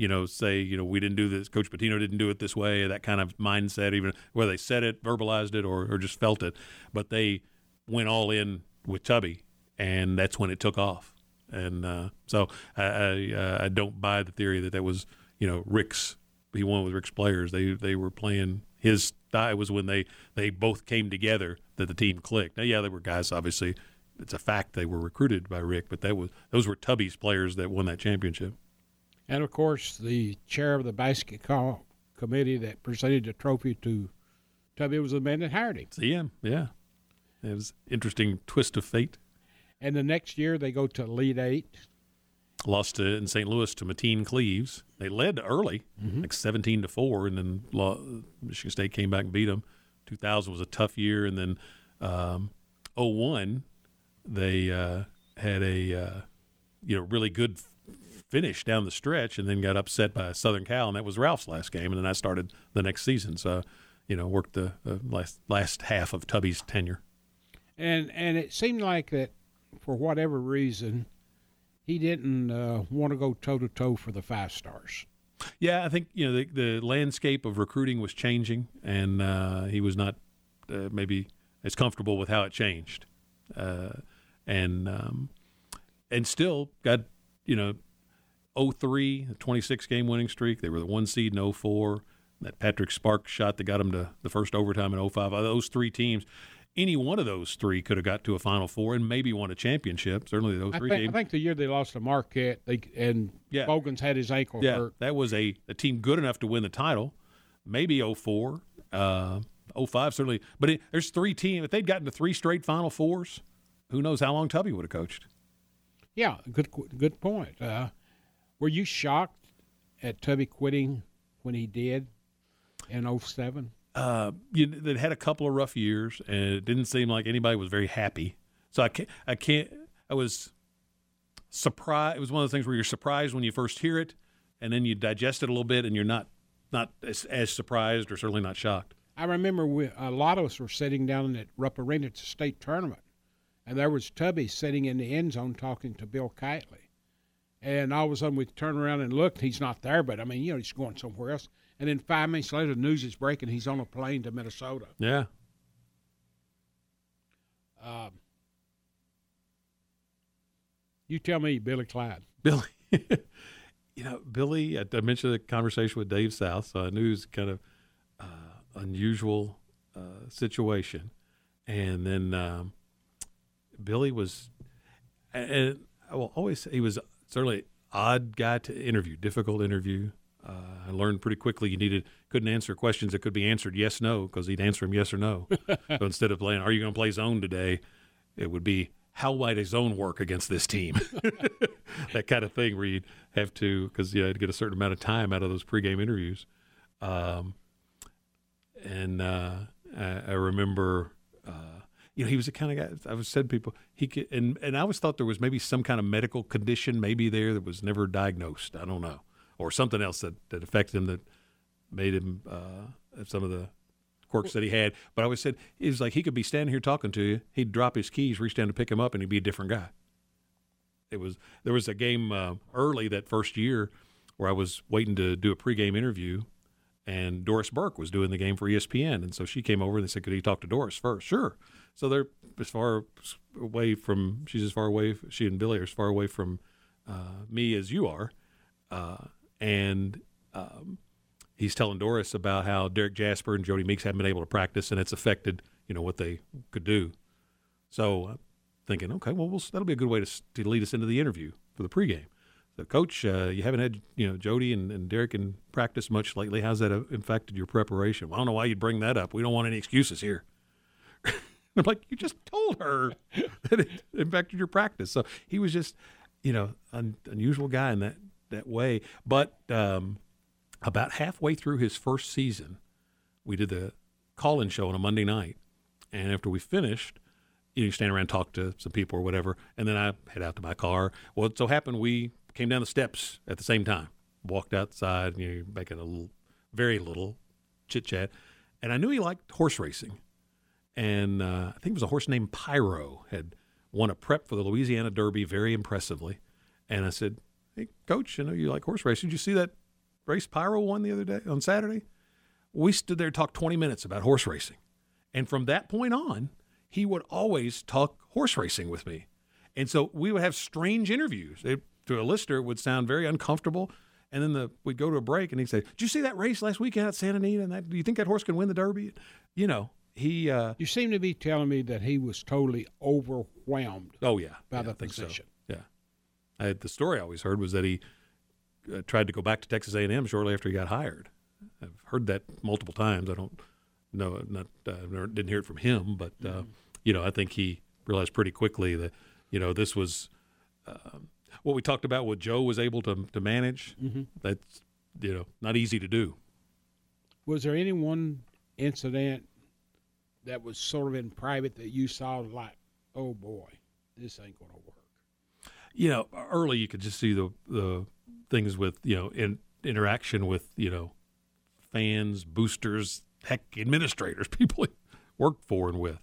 you know, say, you know, we didn't do this, Coach Pitino didn't do it this way, that kind of mindset, even whether they said it, verbalized it, or, or just felt it. But they went all in with Tubby, and that's when it took off. And uh, so I, I, uh, I, don't buy the theory that that was, you know, Rick's, he won with Rick's players. They, they were playing his style was when they, they both came together that the team clicked. Now, yeah, there were guys, obviously, it's a fact they were recruited by Rick, but that was those were Tubby's players that won that championship. And of course, the chair of the basketball committee that presented the trophy to Tubby was the man that hired him. See him, yeah. It was interesting twist of fate. And the next year they go to Elite Eight. Lost to, in St. Louis to Mateen Cleaves. They led early, mm-hmm. like 17 to 4, and then Michigan State came back and beat them. 2000 was a tough year, and then um, 01, they uh, had a uh, you know really good finish down the stretch and then got upset by Southern Cal, and that was Ralph's last game. And then I started the next season. So, you know, worked the, the last, last half of Tubby's tenure. And and it seemed like that for whatever reason, he didn't uh, want to go toe to toe for the five stars. Yeah, I think you know the, the landscape of recruiting was changing, and uh, he was not uh, maybe as comfortable with how it changed, uh, and um, and still got you know 03, a 26 game winning streak. They were the one seed in 04. That Patrick Sparks shot that got them to the first overtime in 05. Those three teams, any one of those three could have got to a Final Four and maybe won a championship. Certainly those three I think, games. I think the year they lost to Marquette, they and yeah. Bogans had his ankle yeah, hurt. that was a, a team good enough to win the title. Maybe 04, uh, 05 certainly. But it, there's three teams. If they'd gotten to three straight Final Fours, who knows how long Tubby would have coached. Yeah, good good point. Uh, were you shocked at Tubby quitting when he did in 07? Uh, you they had a couple of rough years, and it didn't seem like anybody was very happy. So I can't, I can't, I was surprised. It was one of those things where you're surprised when you first hear it, and then you digest it a little bit, and you're not not as, as surprised or certainly not shocked. I remember we, a lot of us were sitting down at Rupp Arena at the state tournament, and there was Tubby sitting in the end zone talking to Bill Keightley. And all of a sudden we turn around and look, he's not there, but I mean, you know, he's going somewhere else. And then five minutes later, the news is breaking. He's on a plane to Minnesota. Yeah. Um, you tell me, Billy Clyde. Billy, you know, Billy, I, I, mentioned the conversation with Dave South, so I knew it was kind of uh, unusual uh, situation. And then um, Billy was, and I will always say he was certainly odd guy to interview, difficult interview. Uh, I learned pretty quickly you needed couldn't answer questions that could be answered yes no because he'd answer them yes or no. so instead of playing, are you going to play zone today? It would be how might a zone work against this team? that kind of thing where you'd have to because you had to get a certain amount of time out of those pregame interviews. Um, and uh, I, I, remember, uh, you know, he was the kind of guy. I was said people he could, and and I always thought there was maybe some kind of medical condition maybe there that was never diagnosed. I don't know or something else that, that affected him that made him uh, some of the quirks that he had. But I always said it was like he could be standing here talking to you. He'd drop his keys, reach down to pick him up, and he'd be a different guy. It was there was a game uh, early that first year where I was waiting to do a pregame interview, and Doris Burke was doing the game for ESPN, and so she came over and they said, "Could he talk to Doris first? Sure. So they're as far away from she's as far away she and Billy are as far away from uh, me as you are. Uh, and um, he's telling Doris about how Derek Jasper and Jodie Meeks haven't been able to practice, and it's affected you know what they could do. So I'm thinking, okay, well, we'll that'll be a good way to, to lead us into the interview for the pregame. So, Coach, uh, you haven't had you know Jody and, and Derek in practice much lately. How's that affected your preparation? Well, I don't know why you'd bring that up. We don't want any excuses here. I'm like, you just told her that it affected your practice. So he was just, you know, an unusual guy in that that way. But um, about halfway through his first season, we did the call-in show on a Monday night, and after we finished, you, know, you stand around, talk to some people or whatever, and then I head out to my car. Well, it so happened we came down the steps at the same time, walked outside, you know, making a little, very little chit chat, and I knew he liked horse racing, and uh, I think it was a horse named Pyro had won a prep for the Louisiana Derby very impressively, and I said, hey, coach, you know, you like horse racing. Did you see that race Pyro won the other day on Saturday? We stood there and talked 20 minutes about horse racing. And from that point on, he would always talk horse racing with me. And so we would have strange interviews. It, to a listener, it would sound very uncomfortable. And then the, we'd go to a break, and he'd say, "Did you see that race last weekend at Santa Anita? And that, do you think that horse can win the Derby?" You know, he. Uh, you seem to be telling me that he was totally overwhelmed. Oh yeah, by yeah, the position. I the story I always heard was that he uh, tried to go back to Texas A&M shortly after he got hired. I've heard that multiple times. I don't know, not uh, never, didn't hear it from him, but uh, mm-hmm. you know, I think he realized pretty quickly that you know this was um, what we talked about. What Joe was able to to manage. Mm-hmm. That's you know not easy to do. Was there any one incident that was sort of in private that you saw like, oh boy, this ain't going to work? You know, early you could just see the the things with you know in interaction with you know fans, boosters, heck, administrators, people he worked for and with.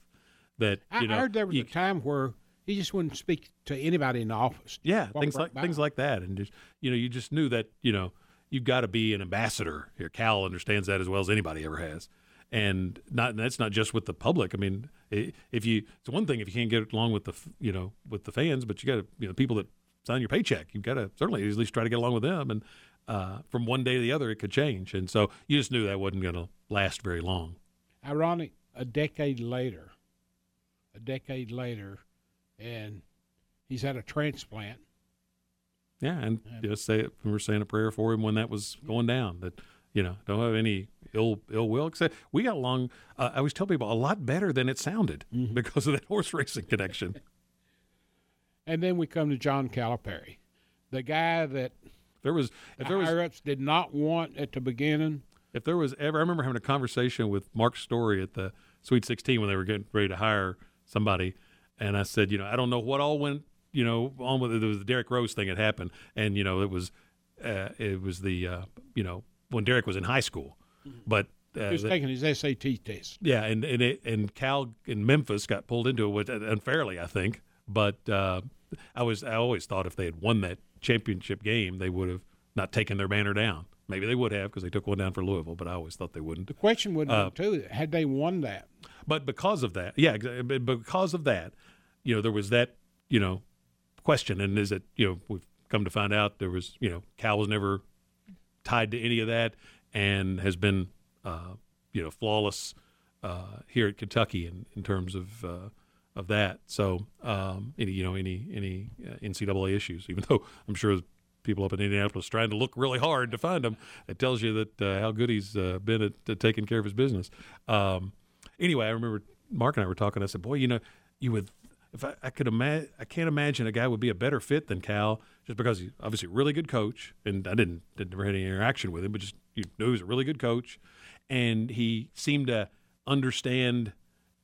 That you I, know, I heard there was you, a time where he just wouldn't speak to anybody in the office. Yeah, things right like by. things like that, and just you know, you just knew that you know you've got to be an ambassador here. Cal understands that as well as anybody ever has, and not and that's not just with the public. I mean, if you it's one thing if you can't get along with the you know with the fans, but you got to you know the people that sign your paycheck. You've got to certainly at least try to get along with them, and uh, from one day to the other, it could change. And so you just knew that wasn't going to last very long. Ironic, a decade later, a decade later, and he's had a transplant. Yeah, and just say we were saying a prayer for him when that was going down. That you know, don't have any ill ill will. Except we got along. Uh, I always tell people a lot better than it sounded mm-hmm. because of that horse racing connection. and then we come to John Calipari, the guy that there was if there was did not want at the beginning. If there was ever, I remember having a conversation with Mark Story at the Sweet 16 when they were getting ready to hire somebody, and I said, you know, I don't know what all went, you know, on with it. There was the Derrick Rose thing had happened, and you know, it was uh, it was the uh, you know when Derrick was in high school, but uh, He was the- taking his SAT test. yeah, and and it, and Cal in Memphis got pulled into it with, unfairly, I think. But uh, I was I always thought if they had won that championship game, they would have not taken their banner down. Maybe they would have because they took one down for Louisville, but I always thought they wouldn't. The question would be Uh, too: had they won that, But because of that, yeah, because of that, you know, there was that, you know, question. And is it, you know, we've come to find out there was, you know, Cal was never tied to any of that and has been, uh, you know, flawless uh, here at Kentucky in, in terms of uh, of that. So, um, any, you know, any any uh, NCAA issues, even though I'm sure people up in Indianapolis trying to look really hard to find him, it tells you that uh, how good he's uh, been at, at taking care of his business. Um, anyway, I remember Mark and I were talking. I said, "Boy, you know, you would if I, I could imagine, I can't imagine a guy would be a better fit than Cal, just because he's obviously a really good coach, and I didn't didn't never had any interaction with him, but just you know he was a really good coach, and he seemed to understand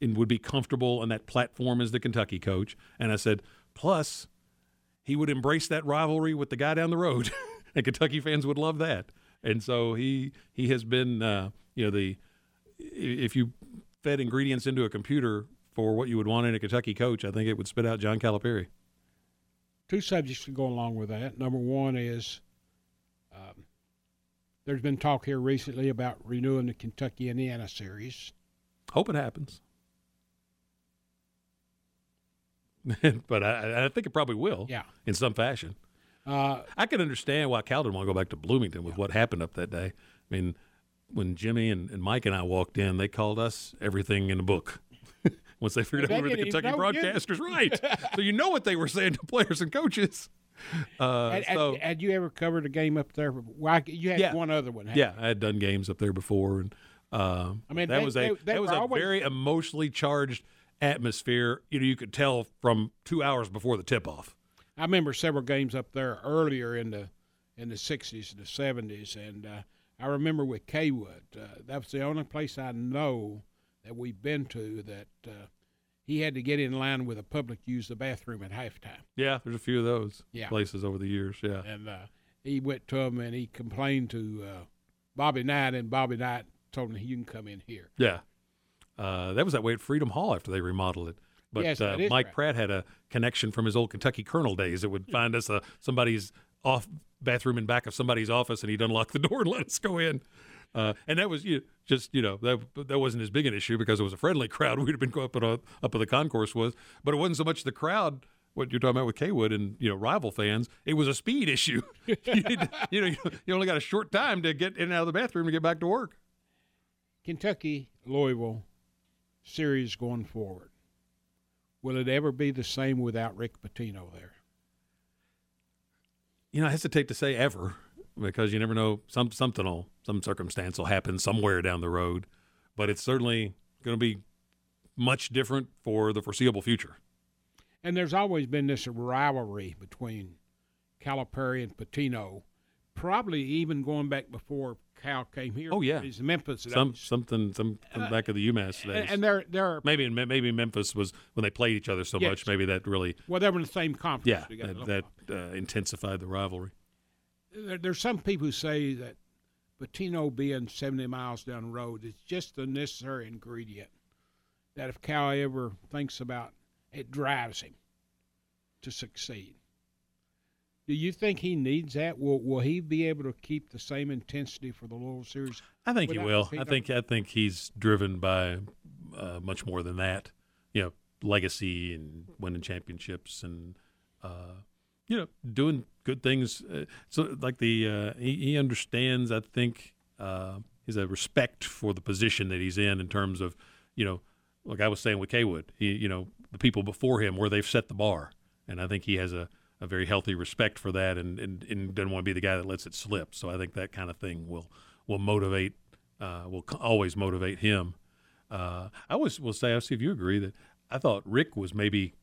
and would be comfortable on that platform as the Kentucky coach. And I said, plus he would embrace that rivalry with the guy down the road, and Kentucky fans would love that. And so he he has been, uh, you know, the if you fed ingredients into a computer for what you would want in a Kentucky coach, I think it would spit out John Calipari. two subjects to go along with that. Number one is um, there's been talk here recently about renewing the Kentucky Indiana series. Hope it happens. but I, I think it probably will Yeah. in some fashion. Uh, I can understand why Cal didn't want to go back to Bloomington with what happened up that day. I mean, when Jimmy and, and Mike and I walked in, they called us everything in the book. Once they figured out we were the Kentucky broadcasters, right? so you know what they were saying to players and coaches. Uh, had, had- so had you ever covered a game up there? Well, I- you had Yeah. one other one. yeah, I had done games up there before, and um, I mean, that they- was a they- they that was a always- very emotionally charged atmosphere. You know, you could tell from two hours before the tip off. I remember several games up there earlier in the in the '60s and the '70s, and uh, I remember with Cawood. Uh, that was the only place I know that we've been to that uh, he had to get in line with the public to use the bathroom at halftime. Yeah, there's a few of those Yeah. places over the years. Yeah, And uh, he went to him and he complained to uh, Bobby Knight, and Bobby Knight told him you can come in here. Yeah. Uh, that was that way at Freedom Hall after they remodeled it. But Yes, uh, Mike right. Pratt had a connection from his old Kentucky Colonel days that would find us a, somebody's off bathroom in back of somebody's office, and he'd unlock the door and let us go in. Uh, and that was you just you know that that wasn't as big an issue because it was a friendly crowd. We'd have been up at a, up at the concourse was, but it wasn't so much the crowd. What you're talking about with Cawood and you know rival fans, it was a speed issue. you, you know, you only got a short time to get in and out of the bathroom to get back to work. Kentucky Louisville series going forward. Will it ever be the same without Rick Pitino there? you know, I hesitate to say ever because you never know. Some something will, some circumstance will happen somewhere down the road, but it's certainly going to be much different for the foreseeable future. And there's always been this rivalry between Calipari and Pitino, probably even going back before Cal came here. Oh, yeah. he's Memphis. Some days. something some from back of the UMass days. and, there, there are maybe in- maybe Memphis was when they played each other so Yes. much. Maybe that really well, they were in the same conference. yeah together. that, that uh, intensified the rivalry. there, there's some people who say that Pitino being 70 miles down the road is just the necessary ingredient that if Cal ever thinks about, it drives him to succeed. Do you think he needs that? Will Will he be able to keep the same intensity for the Louisville series? I think he will. I think I think he's driven by uh, much more than that. You know, legacy and winning championships and uh, you know doing good things. Uh, so like the uh, he, he understands. I think uh, he's a respect for the position that he's in in terms of you know, like I was saying with Cawood. He you know the people before him where they've set the bar, and I think he has a a very healthy respect for that and, and, and doesn't want to be the guy that lets it slip. So I think that kind of thing will will motivate uh, will always motivate him. Uh, I always will say, I'll see if you agree that I thought Rick was maybe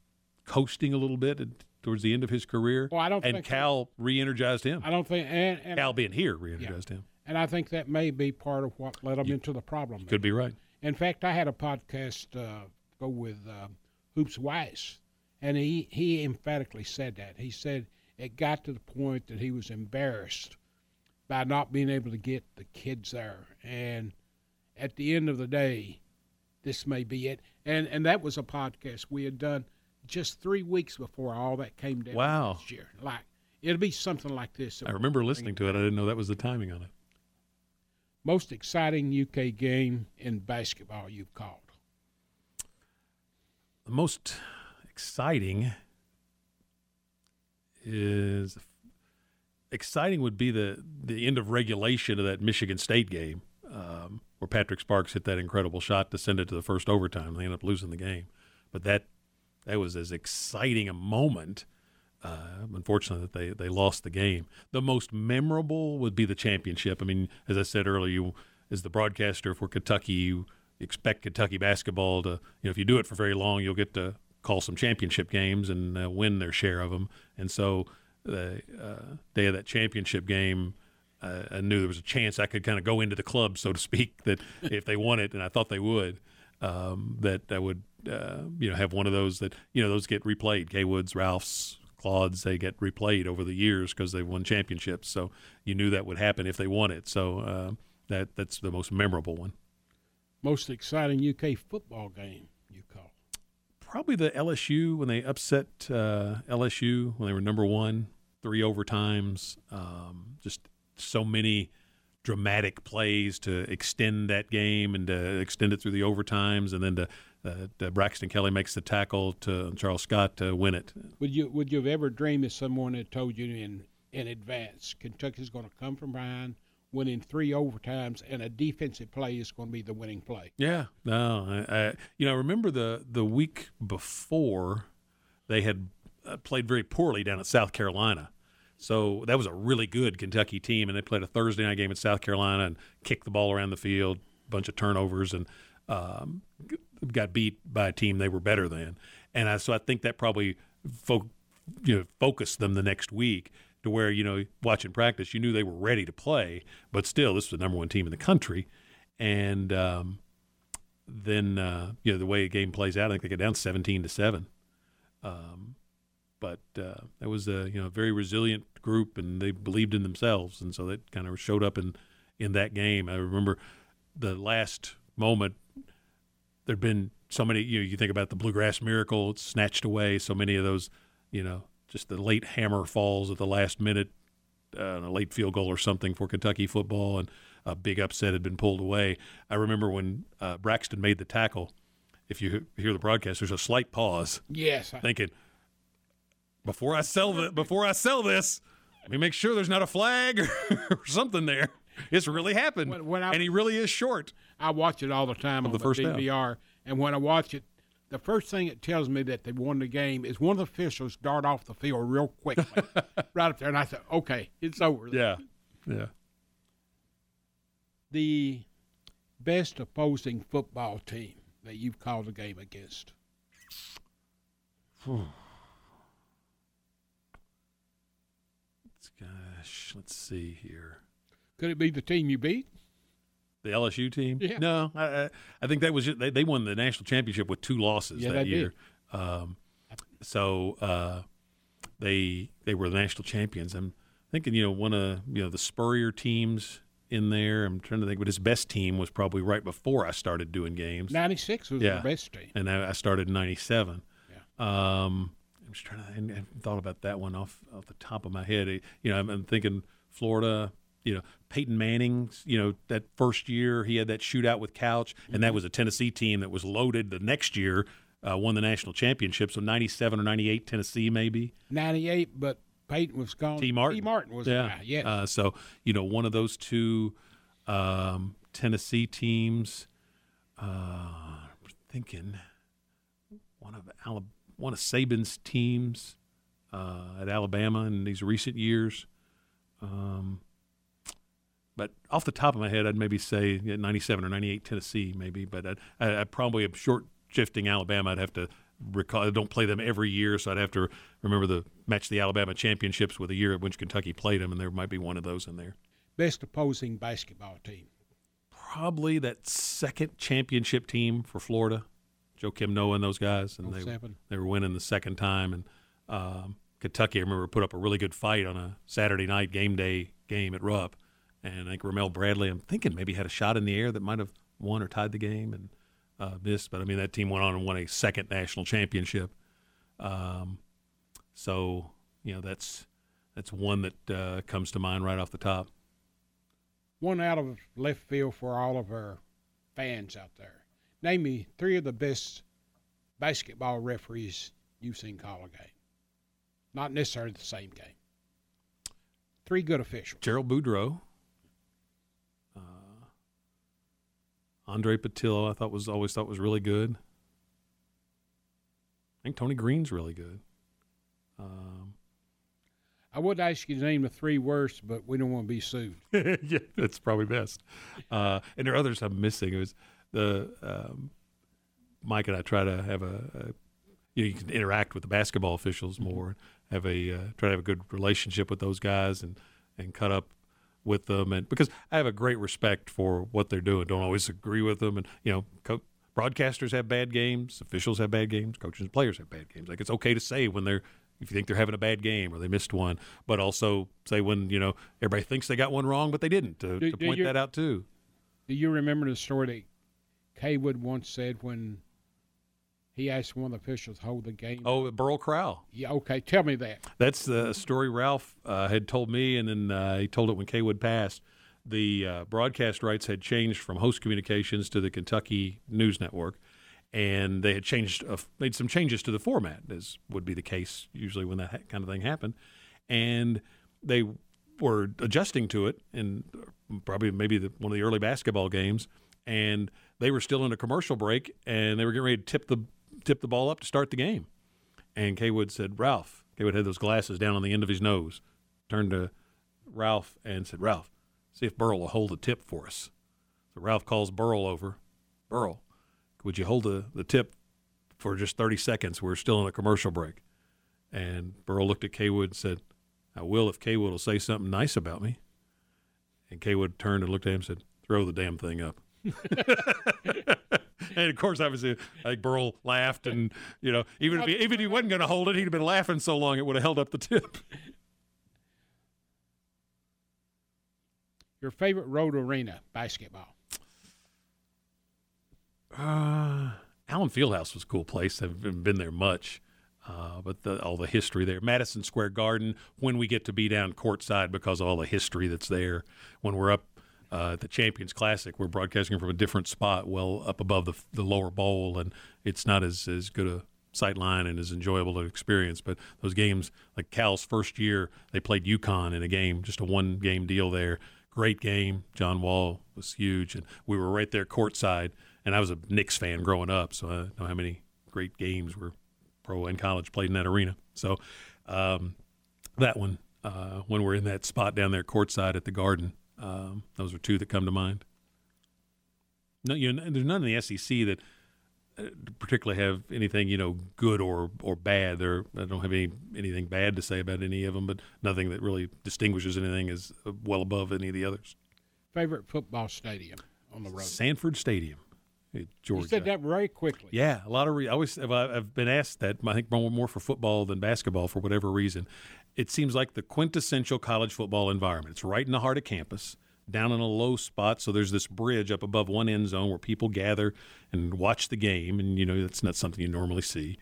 coasting a little bit towards the end of his career, Well, I don't and Cal re-energized him. I don't think, and and, Cal being here re-energized him. and I think that may be part of what led him into the problem. Could be right. In fact, I had a podcast uh, go with uh, Hoops Weiss, and he, he emphatically said that. He said it got to the point that he was embarrassed by not being able to get the kids there. And at the end of the day, this may be it. And and that was a podcast we had done just three weeks before all that came down. Wow. Last year, like it'll be something like this. I remember listening to it. I didn't know that was the timing on it. Most exciting UK game in basketball you've called. The most exciting is exciting would be the the end of regulation of that Michigan State game um, where Patrick Sparks hit that incredible shot to send it to the first overtime. They end up losing the game, but that that was as exciting a moment. Uh, unfortunately, that they they lost the game. The most memorable would be the championship. I mean, as I said earlier, you as the broadcaster for Kentucky, you expect Kentucky basketball to you know if you do it for very long, you'll get to call some championship games and uh, win their share of them. And so the uh, day of that championship game, uh, I knew there was a chance I could kind of go into the club, so to speak, that if they won it, and I thought they would, um, that I would uh, you know have one of those that you know those get replayed. Cawood's, Ralphs, Claude's, they get replayed over the years because they won championships. So you knew that would happen if they won it. So uh, that that's the most memorable one. Most exciting UK football game you call? Probably the LSU when they upset uh, LSU when they were number one, three overtimes. Um, just so many dramatic plays to extend that game and to extend it through the overtimes, and then to, uh, to Braxton Kelley makes the tackle to Charles Scott to win it. Would you would you have ever dreamed if someone had told you in in advance Kentucky's going to come from behind, winning three overtimes, and a defensive play is going to be the winning play? Yeah, no, I, I you know remember the the week before they had uh, played very poorly down at South Carolina. So that was a really good Kentucky team, and they played a Thursday night game at South Carolina and kicked the ball around the field, a bunch of turnovers, and um, got beat by a team they were better than. And I, so I think that probably fo- you know focused them the next week to where you know watching practice, you knew they were ready to play, but still, this was the number one team in the country, and um, then uh, you know the way a game plays out, I think they get down seventeen to seven. Um, but uh, that was a you know very resilient group, and they believed in themselves, and so that kind of showed up in in that game. I remember the last moment. There'd been so many. You know, you think about the bluegrass miracle, it's snatched away. So many of those, you know, just the late hammer falls at the last minute, uh, a late field goal or something for Kentucky football, and a big upset had been pulled away. I remember when uh, Braxton made the tackle. If you hear the broadcast, there's a slight pause. Yes, I, Thinking, before I sell the before I sell this, let me make sure there's not a flag or, something there. It's really happened, When- when I- and he really is short. I watch it all the time on the the, first down. DVR, and when I watch it, the first thing it tells me that they won the game is one of the officials dart off the field real quickly, right up there, and I said, "Okay, it's over." Yeah, yeah. The best opposing football team that you've called a game against. Gosh, let's see here. Could it be the team you beat? The LSU team? Yeah. No, I, I, think that was just, they, they won the national championship with two losses Yeah, that year. Um, so uh, they they were the national champions. I'm thinking, you know, one of you know the Spurrier teams in there. I'm trying to think, but his best team was probably right before I started doing games, Ninety six was Yeah. the best team. and I, I started in '97. Yeah. Um, I'm just trying to. I haven't thought about that one off off the top of my head. You know, I'm, I'm thinking Florida. You know, Peyton Manning. You know, that first year he had that shootout with Couch, and Mm-hmm. that was a Tennessee team that was loaded. The next year, uh, won the national championship. So '97 or '98, Tennessee maybe. Ninety eight, but Peyton was gone. Tee Martin. Tee Martin was yeah. guy. Yes. Uh, so you know, one of those two um, Tennessee teams. Uh, thinking one of Alabama, one of Saban's teams uh, at Alabama in these recent years. Um, but off the top of my head, I'd maybe say 97 or 98 Tennessee, maybe. But I'd, I, I probably am short shifting Alabama. I'd have to recall. I don't play them every year, so I'd have to remember the match the Alabama championships with the year at which Kentucky played them, and there might be one of those in there. best opposing basketball team. Probably that second championship team for Florida, Joakim Noah and those guys, and they 07. they were winning the second time. And um, Kentucky, I remember, put up a really good fight on a Saturday night game day game at Rupp, and I think Ramel Bradley. I'm thinking maybe had a shot in the air that might have won or tied the game and uh, missed. But I mean, that team went on and won a second national championship. Um, so you know that's that's one that uh, comes to mind right off the top. One out of left field for all of our fans out there. Name me three of the best basketball referees you've seen call a game. Not necessarily the same game. Three good officials. Gerald Boudreau. Uh, Andre Pattillo, I thought was always thought was really good. I think Tony Green's really good. Um, I would ask you to name the three worst, but we don't want to be sued. yeah, that's probably best. Uh, and there are others I'm missing. It was the um, Mike and I try to have a, a you know you can interact with the basketball officials Mm-hmm. more, have a uh, try to have a good relationship with those guys and and cut up with them and because I have a great respect for what they're doing. Don't always agree with them and you know co- broadcasters have bad games, officials have bad games, coaches and players have bad games. Like it's okay to say when they're if you think they're having a bad game or they missed one, but also say when you know everybody thinks they got one wrong but they didn't to, Do- to do point you- that out too. Do you remember the story that Cawood once said when he asked one of the officials hold the game? Oh, Burl Crowell. yeah. Okay, tell me that. That's the story Ralph uh, had told me, and then uh, he told it when Cawood passed. The uh, broadcast rights had changed from Host Communications to the Kentucky News Network, and they had changed, uh, made some changes to the format, as would be the case usually when that kind of thing happened. And they were adjusting to it, and probably maybe the, one of the early basketball games, and they were still in a commercial break, and they were getting ready to tip the tip the ball up to start the game. And Cawood said, Ralph, Cawood had those glasses down on the end of his nose, turned to Ralph and said, Ralph, see if Burl will hold the tip for us. So Ralph calls Burl over. Burl, would you hold the, the tip for just 30 seconds? We're still in a commercial break. And Burl looked at Cawood and said, I will if Cawood will say something nice about me. And Cawood turned and looked at him and said, throw the damn thing up. And of course, obviously, think Burl laughed, and you know, even if he, even if he wasn't going to hold it, he'd have been laughing so long it would have held up the tip. Your favorite road arena basketball? Uh, Allen Fieldhouse was a cool place. I haven't been there much, uh, but the, all the history there. Madison Square Garden. When we get to be down courtside because of all the history that's there. When we're up uh, the Champions Classic, we're broadcasting from a different spot, well up above the the lower bowl, and it's not as as good a sight line and as enjoyable an experience. But those games, like Cal's first year, they played UConn in a game, just a one game deal there. Great game. John Wall was huge, and we were right there courtside. And I was a Knicks fan growing up, so I know how many great games were pro and college played in that arena. So um, that one, uh, when we're in that spot down there courtside at the Garden, um, those are two that come to mind. No, you know, there's none in the SEC that uh, particularly have anything you know good or or bad. There, I don't have any anything bad to say about any of them, but nothing that really distinguishes anything as uh, well above any of the others. Favorite football stadium on the road? Sanford Stadium, Georgia. You said that very quickly. Yeah, a lot of. Re- I always I've, I've been asked that. I think more more for football than basketball for whatever reason. It seems like the quintessential college football environment. It's right in the heart of campus, down in a low spot. So there's this bridge up above one end zone where people gather and watch the game, and you know that's not something you normally see.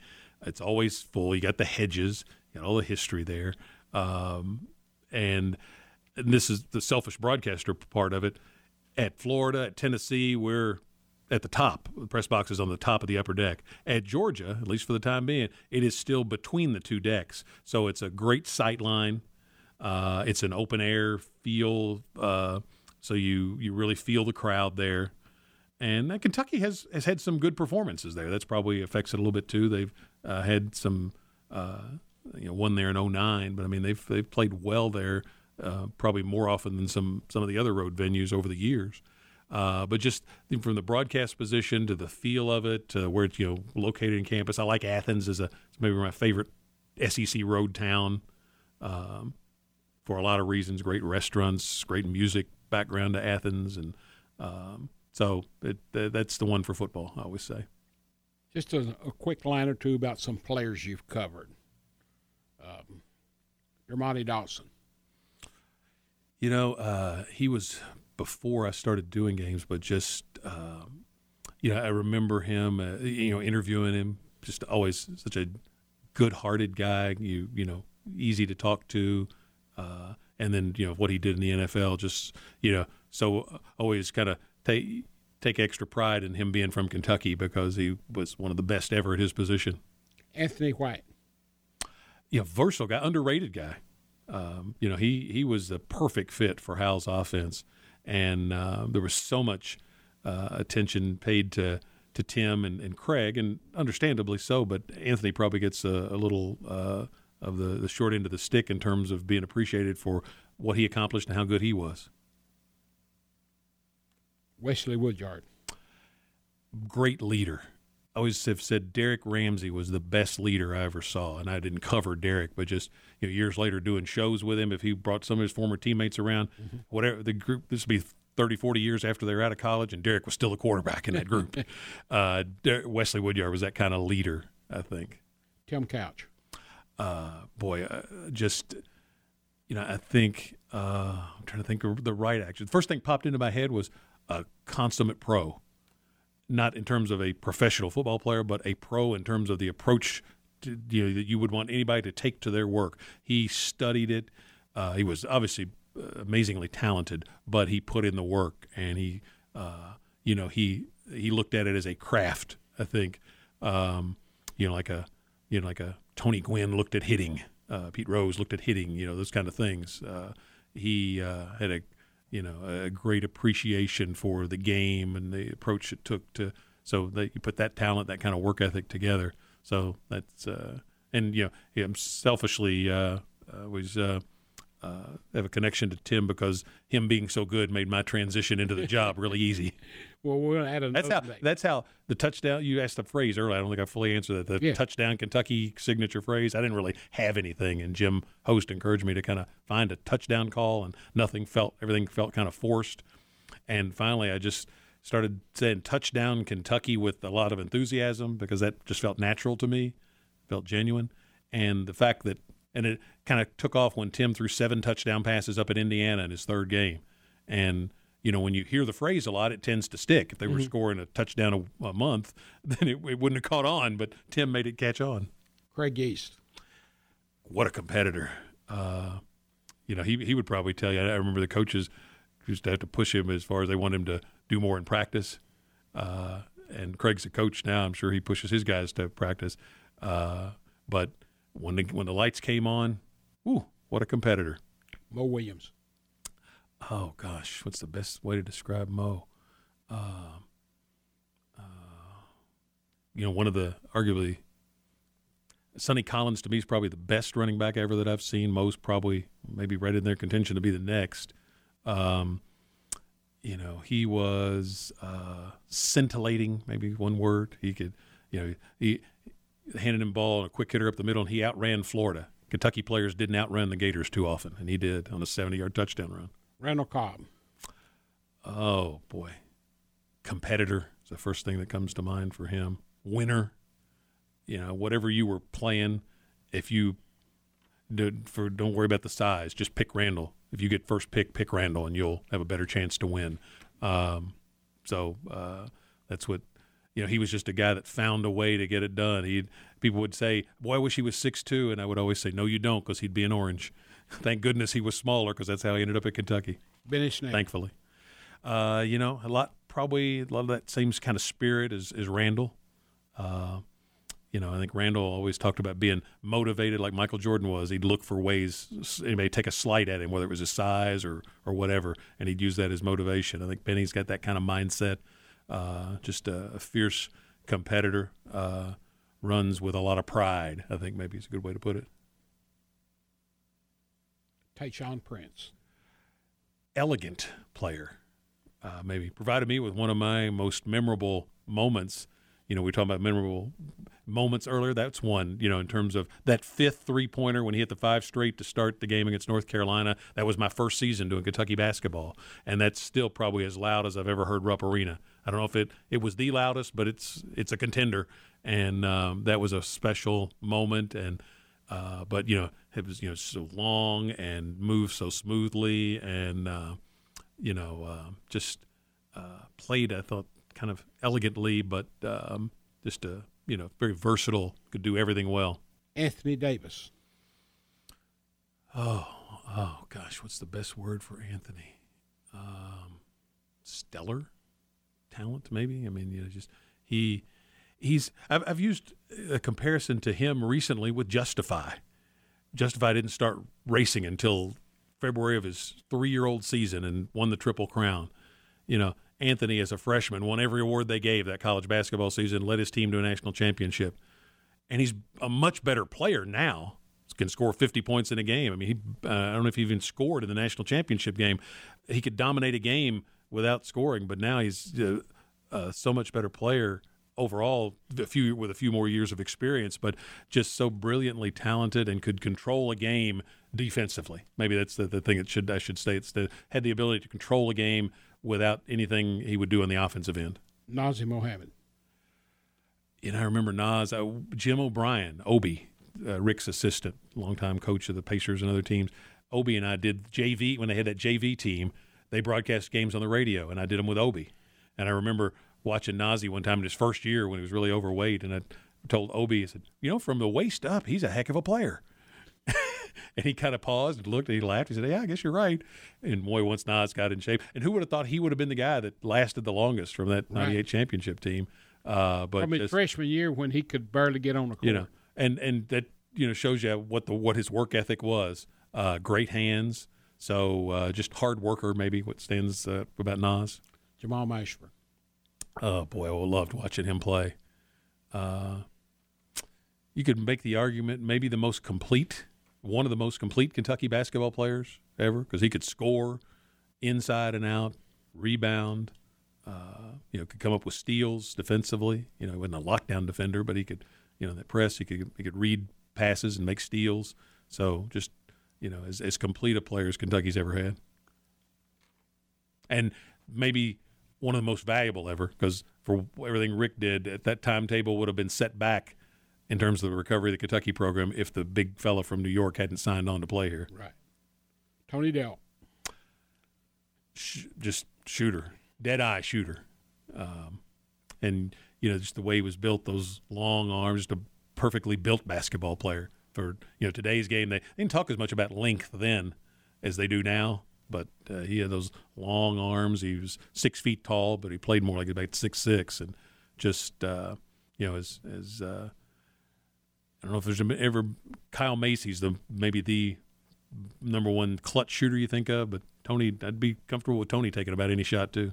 It's always full. You got the hedges, you got all the history there, um, and, and this is the selfish broadcaster part of it. At Florida, at Tennessee, we're at the top. The press box is on the top of the upper deck. At Georgia, at least for the time being, it is still between the two decks. So it's a great sight line. Uh, it's an open air feel, uh, so you you really feel the crowd there. And uh, Kentucky has has had some good performances there. That's probably affects it a little bit too. They've uh, had some, uh, you know, one there in 09, but I mean they've they've played well there, uh, probably more often than some some of the other road venues over the years. Uh, but just from the broadcast position to the feel of it, to where it's you know located in campus, I like Athens as a it's maybe my favorite SEC road town um, for a lot of reasons. Great restaurants, great music background to Athens, and um, so it, th- that's the one for football. I always say. Just a, a quick line or two about some players you've covered. Um, Dermontti Dawson. You know, uh, he was before I started doing games, but just um, you know, I remember him, uh, you know, interviewing him. Just always such a good-hearted guy. You you know, easy to talk to, uh, and then you know what he did in the NFL. Just you know, so uh, always kind of take take extra pride in him being from Kentucky because he was one of the best ever at his position. Anthony White. Yeah, versatile guy, underrated guy. Um, you know, he he was the perfect fit for Hal's offense, and uh, there was so much uh, attention paid to to Tim and, and Craig, and understandably so. But Anthony probably gets a, a little uh, of the, the short end of the stick in terms of being appreciated for what he accomplished and how good he was. Wesley Woodyard. Great leader. I always have said Derrick Ramsey was the best leader I ever saw, and I didn't cover Derrick, but just you know, years later doing shows with him, if he brought some of his former teammates around, mm-hmm. whatever the group, this would be 30, 40 years after they were out of college, and Derrick was still a quarterback in that group. uh, Wesley Woodyard was that kind of leader, I think. Tim Couch. Uh, boy, uh, just you know, I think uh, I'm trying to think of the right action. The first thing popped into my head was a consummate pro, not in terms of a professional football player, but a pro in terms of the approach to, you know, that you would want anybody to take to their work. He studied it. Uh, he was obviously uh, amazingly talented, but he put in the work and he, uh, you know, he he looked at it as a craft. I think, um, you know, like a you know like a Tony Gwynn looked at hitting. Uh, Pete Rose looked at hitting. You know, those kind of things. Uh, he uh, had a you know a great appreciation for the game and the approach it took to so that you put that talent that kind of work ethic together so that's uh, and you know him selfishly uh, uh, was uh, uh, have a connection to Tim because him being so good made my transition into the job really easy. well, we're going to add a. That's how. That's how the touchdown. You asked the phrase earlier. I don't think I fully answered that. The yeah. touchdown Kentucky signature phrase. I didn't really have anything, and Jim Host encouraged me to kind of find a touchdown call, and nothing felt. Everything felt kind of forced, and finally, I just started saying touchdown Kentucky with a lot of enthusiasm because that just felt natural to me, felt genuine, and the fact that and it kind of took off when Tim threw seven touchdown passes up at Indiana in his third game. And you know, when you hear the phrase a lot, it tends to stick. If they were mm-hmm. scoring a touchdown a, a month, then it, it, wouldn't have caught on. But Tim made it catch on. Craig Yeast, what a competitor! Uh, you know, he he would probably tell you. I remember the coaches used to have to push him as far as they want him to do more in practice. Uh, and Craig's a coach now. I'm sure he pushes his guys to practice. Uh, but when the when the lights came on, ooh, what a competitor! Mo Williams. Oh gosh, what's the best way to describe Mo? Uh, uh, you know, one of the arguably Sonny Collins to me is probably the best running back ever that I've seen. Mo's probably maybe right in their contention to be the next. Um, you know, he was uh, scintillating, maybe one word. He could, you know, he handed him ball and a quick hitter up the middle, and he outran Florida. Kentucky players didn't outrun the Gators too often, and he did on a 70-yard touchdown run. Randall Cobb. Oh boy, competitor is the first thing that comes to mind for him. Winner, you know, whatever you were playing, if you did for don't worry about the size, just pick Randall. If you get first pick, pick Randall, and you'll have a better chance to win. Um, so uh, that's what you know, he was just a guy that found a way to get it done. He people would say, "Boy, I wish he was six two," and I would always say, "No, you don't," because he'd be an orange. Thank goodness he was smaller, because that's how he ended up at Kentucky. Benny Snell. Thankfully, uh, you know, a lot probably a lot of that same kind of spirit as, as Randall. Uh, you know, I think Randall always talked about being motivated like Michael Jordan was. He'd look for ways anybody take a slight at him, whether it was his size or or whatever, and he'd use that as motivation. I think Benny's got that kind of mindset uh, just a, a, fierce competitor, uh, runs with a lot of pride. I think maybe is a good way to put it. Tayshaun Prince, elegant player, uh, maybe provided me with one of my most memorable moments. You know, we talked about memorable moments earlier. That's one, you know, in terms of that fifth three pointer when he hit the five straight to start the game against North Carolina. That was my first season doing Kentucky basketball. And that's still probably as loud as I've ever heard Rupp Arena. I don't know if it, it was the loudest, but it's it's a contender. And um, that was a special moment. And Uh, but you know, it was you know so long and moved so smoothly, and uh, you know, uh, just uh, played. I thought kind of elegantly, but um, just a you know very versatile. Could do everything well. Anthony Davis. Oh, oh gosh, what's the best word for Anthony? Um, stellar talent, maybe. I mean, you know, just he he's. I've, I've used a comparison to him recently with Justify. Justify didn't start racing until February of his three-year-old season and won the Triple Crown. You know, Anthony as a freshman won every award they gave that college basketball season, led his team to a national championship, and he's a much better player now can score 50 points in a game. I mean, he, uh, I don't know if he even scored in the national championship game. He could dominate a game without scoring, but now he's uh, uh, so much better player overall. A few with a few more years of experience, but just so brilliantly talented and could control a game defensively. Maybe that's the, the thing that should I should say. It's the had the ability to control a game without anything he would do on the offensive end. Nazr Mohammed. And I remember Nas, uh, Jim O'Brien, Obi, uh, Rick's assistant, longtime coach of the Pacers and other teams. Obi and I did JV when they had that JV team. They broadcast games on the radio, and I did them with Obi. And I remember watching Nazr one time in his first year when he was really overweight, and I told Obi, I said, "You know, from the waist up, he's a heck of a player." and he kind of paused and looked and he laughed. He said, "Yeah, I guess you're right." And boy, once Nas got in shape, and who would have thought he would have been the guy that lasted the longest from that '98 right. championship team? Uh, but from his freshman year when he could barely get on the court. You know, and and that you know shows you what the what his work ethic was. Uh, great hands, so uh, just hard worker. Maybe what stands uh, about Nas. Jamal Mashburn. Oh boy, I loved watching him play. Uh, you could make the argument maybe the most complete, one of the most complete Kentucky basketball players ever, because he could score inside and out, rebound. Uh, you know, could come up with steals defensively. You know, he wasn't a lockdown defender, but he could you know, that press. He could he could read passes and make steals. So just you know, as as complete a player as Kentucky's ever had, and maybe one of the most valuable ever because for everything Rick did at that timetable would have been set back in terms of the recovery of the Kentucky program if the big fella from New York hadn't signed on to play here. Right. Tony Delk. Sh- just shooter, dead eye shooter, um, and you know, just the way he was built, those long arms, just a perfectly built basketball player. For you know today's game, they, they didn't talk as much about length then as they do now. But uh, he had those long arms. He was six feet tall, but he played more like about six six, and just uh, you know, as as uh, I don't know if there's ever Kyle Macy's the maybe the number one clutch shooter you think of, but Tony, I'd be comfortable with Tony taking about any shot too.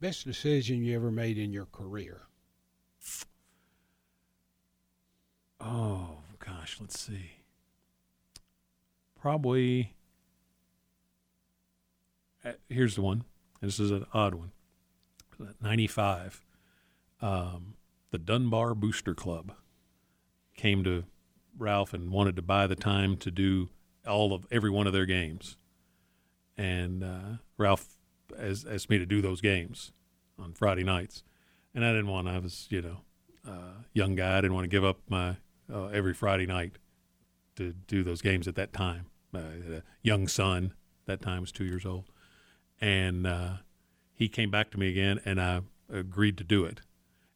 Best decision you ever made in your career? Oh, gosh, let's see. Probably. Uh, here's the one. This is an odd one. 95. Um, the Dunbar Booster Club came to Ralph and wanted to buy the time to do all of every one of their games. And uh, Ralph as asked me to do those games on Friday nights, and I didn't want. I was you know uh, young guy. I didn't want to give up my uh, every Friday night to do those games at that time. Uh, young son that time was two years old, and uh, he came back to me again, and I agreed to do it.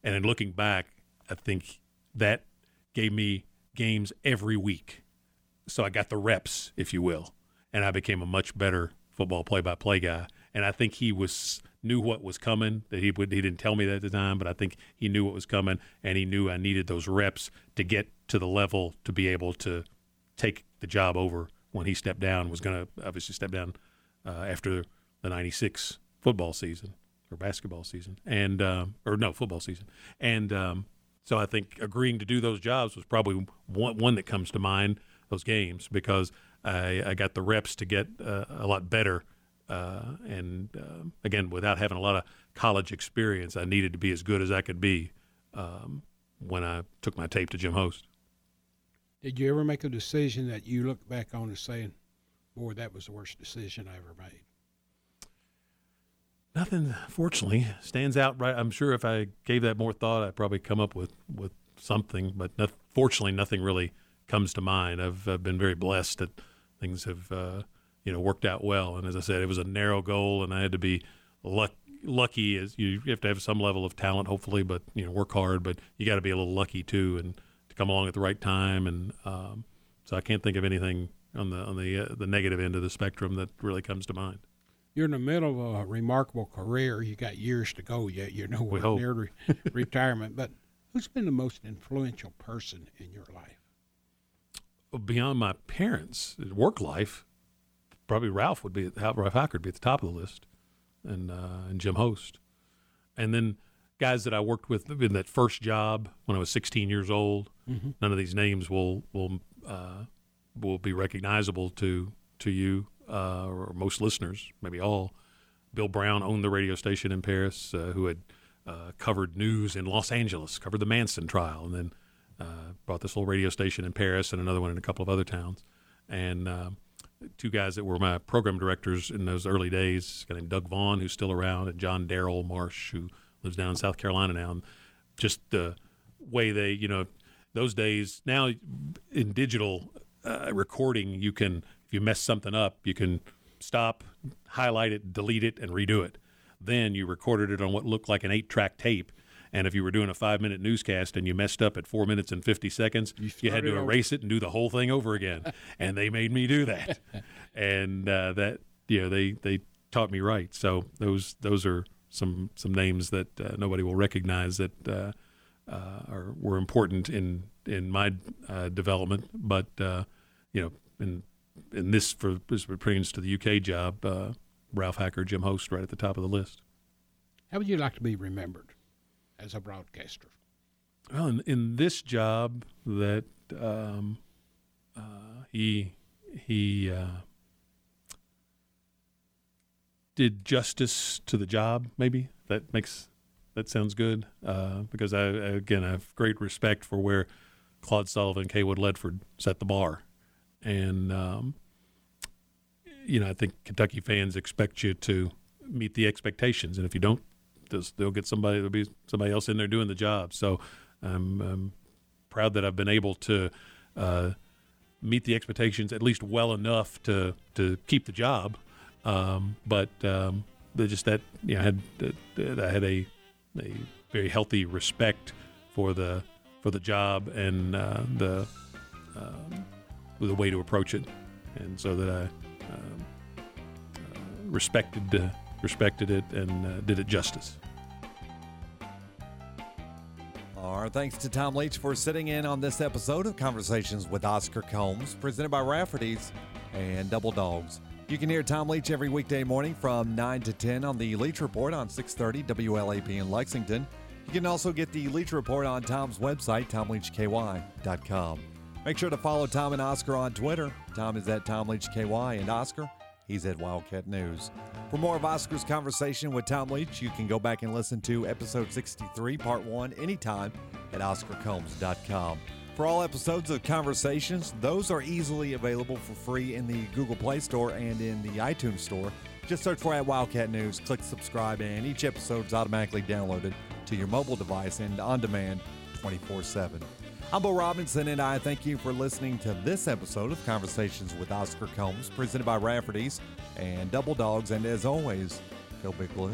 And in looking back, I think that gave me games every week, so I got the reps, if you will, and I became a much better football play-by-play guy and I think he was knew what was coming. That he would he didn't tell me that at the time, but I think he knew what was coming, and he knew I needed those reps to get to the level to be able to take the job over when he stepped down. Was going to obviously step down uh, after the '96 football season or basketball season, and um, or no football season, and um, so I think agreeing to do those jobs was probably one, one that comes to mind. Those games because I, I got the reps to get uh, a lot better uh, and uh, again, without having a lot of college experience, I needed to be as good as I could be um, when I took my tape to Jim Host. Did you ever make a decision that you look back on and saying, "Boy, that was the worst decision I ever made"? Nothing, fortunately, stands out. Right, I'm sure if I gave that more thought, I'd probably come up with with something, but not, fortunately, nothing really comes to mind. I've, I've been very blessed that things have uh, you know worked out well. And as I said, it was a narrow goal, and I had to be luck, lucky. As you, have to have some level of talent, hopefully, but you know work hard. But you got to be a little lucky too, and to come along at the right time. And um, so I can't think of anything on the on the uh, the negative end of the spectrum that really comes to mind. You're in the middle of a remarkable career. You got years to go yet. You're nowhere near re- retirement. But who's been the most influential person in your life? Beyond my parents' work life, probably Ralph would be Ralph Hacker would be at the top of the list, and uh, and Jim Host, and then guys that I worked with in that first job when I was 16 years old. Mm-hmm. None of these names will will uh, will be recognizable to to you uh, or most listeners, maybe all. Bill Brown owned the radio station in Paris, uh, who had uh, covered news in Los Angeles, covered the Manson trial, and then uh, brought this little radio station in Paris and another one in a couple of other towns. And two guys that were my program directors in those early days, a guy named Doug Vaughn, who's still around, and John Darrell Marsh, who lives down in South Carolina now. And just the way they, you know, those days now in digital uh, recording, you can if you mess something up, you can stop, highlight it, delete it, and redo it. Then you recorded it on what looked like an eight-track tape. And if you were doing a five minute newscast and you messed up at four minutes and 50 seconds, you, start had to over. erase it and do the whole thing over again. and they made me do that. and uh, that, you know, they, they taught me right. So those those are some some names that uh, nobody will recognize that uh, uh, are were important in in my uh, development. But uh, you know, in in this for this pertains to the UK job, uh, Ralph Hacker, Jim Host, right at the top of the list. How would you like to be remembered as a broadcaster? Well, in, in this job, that um, uh, he he uh, did justice to the job. Maybe that makes that sounds good uh, because I again I have great respect for where Claude Sullivan, Cawood Ledford set the bar, and um, you know I think Kentucky fans expect you to meet the expectations, and if you don't, they'll- get somebody. There'll be somebody else in there doing the job. So I'm, I'm proud that I've been able to uh, meet the expectations at least well enough to to keep the job. Um, but um, they just that you know, I had I had a a very healthy respect for the for the job and uh, the um, the way to approach it, and so that I um, uh, respected uh, respected it and uh, did it justice. Our thanks to Tom Leach for sitting in on this episode of Conversations with Oscar Combs, presented by Rafferty's and Double Dogs. You can hear Tom Leach every weekday morning from 9 to 10 on the Leach Report on 630 WLAP in Lexington. You can also get the Leach Report on Tom's website, tomleachky.com. Make sure to follow Tom and Oscar on Twitter. Tom is at TomLeachKY and Oscar, he's at Wildcat News. For more of Oscar's conversation with Tom Leach, you can go back and listen to episode 63, part 1, anytime at OscarCombs.com. For all episodes of Conversations, those are easily available for free in the Google Play Store and in the iTunes Store. Just search for at Wildcat News, click subscribe, and each episode is automatically downloaded to your mobile device and on demand 24 7. I'm Bo Robinson, and I thank you for listening to this episode of Conversations with Oscar Combs, presented by Rafferty's and Double Dogs. And as always, go Big Blue.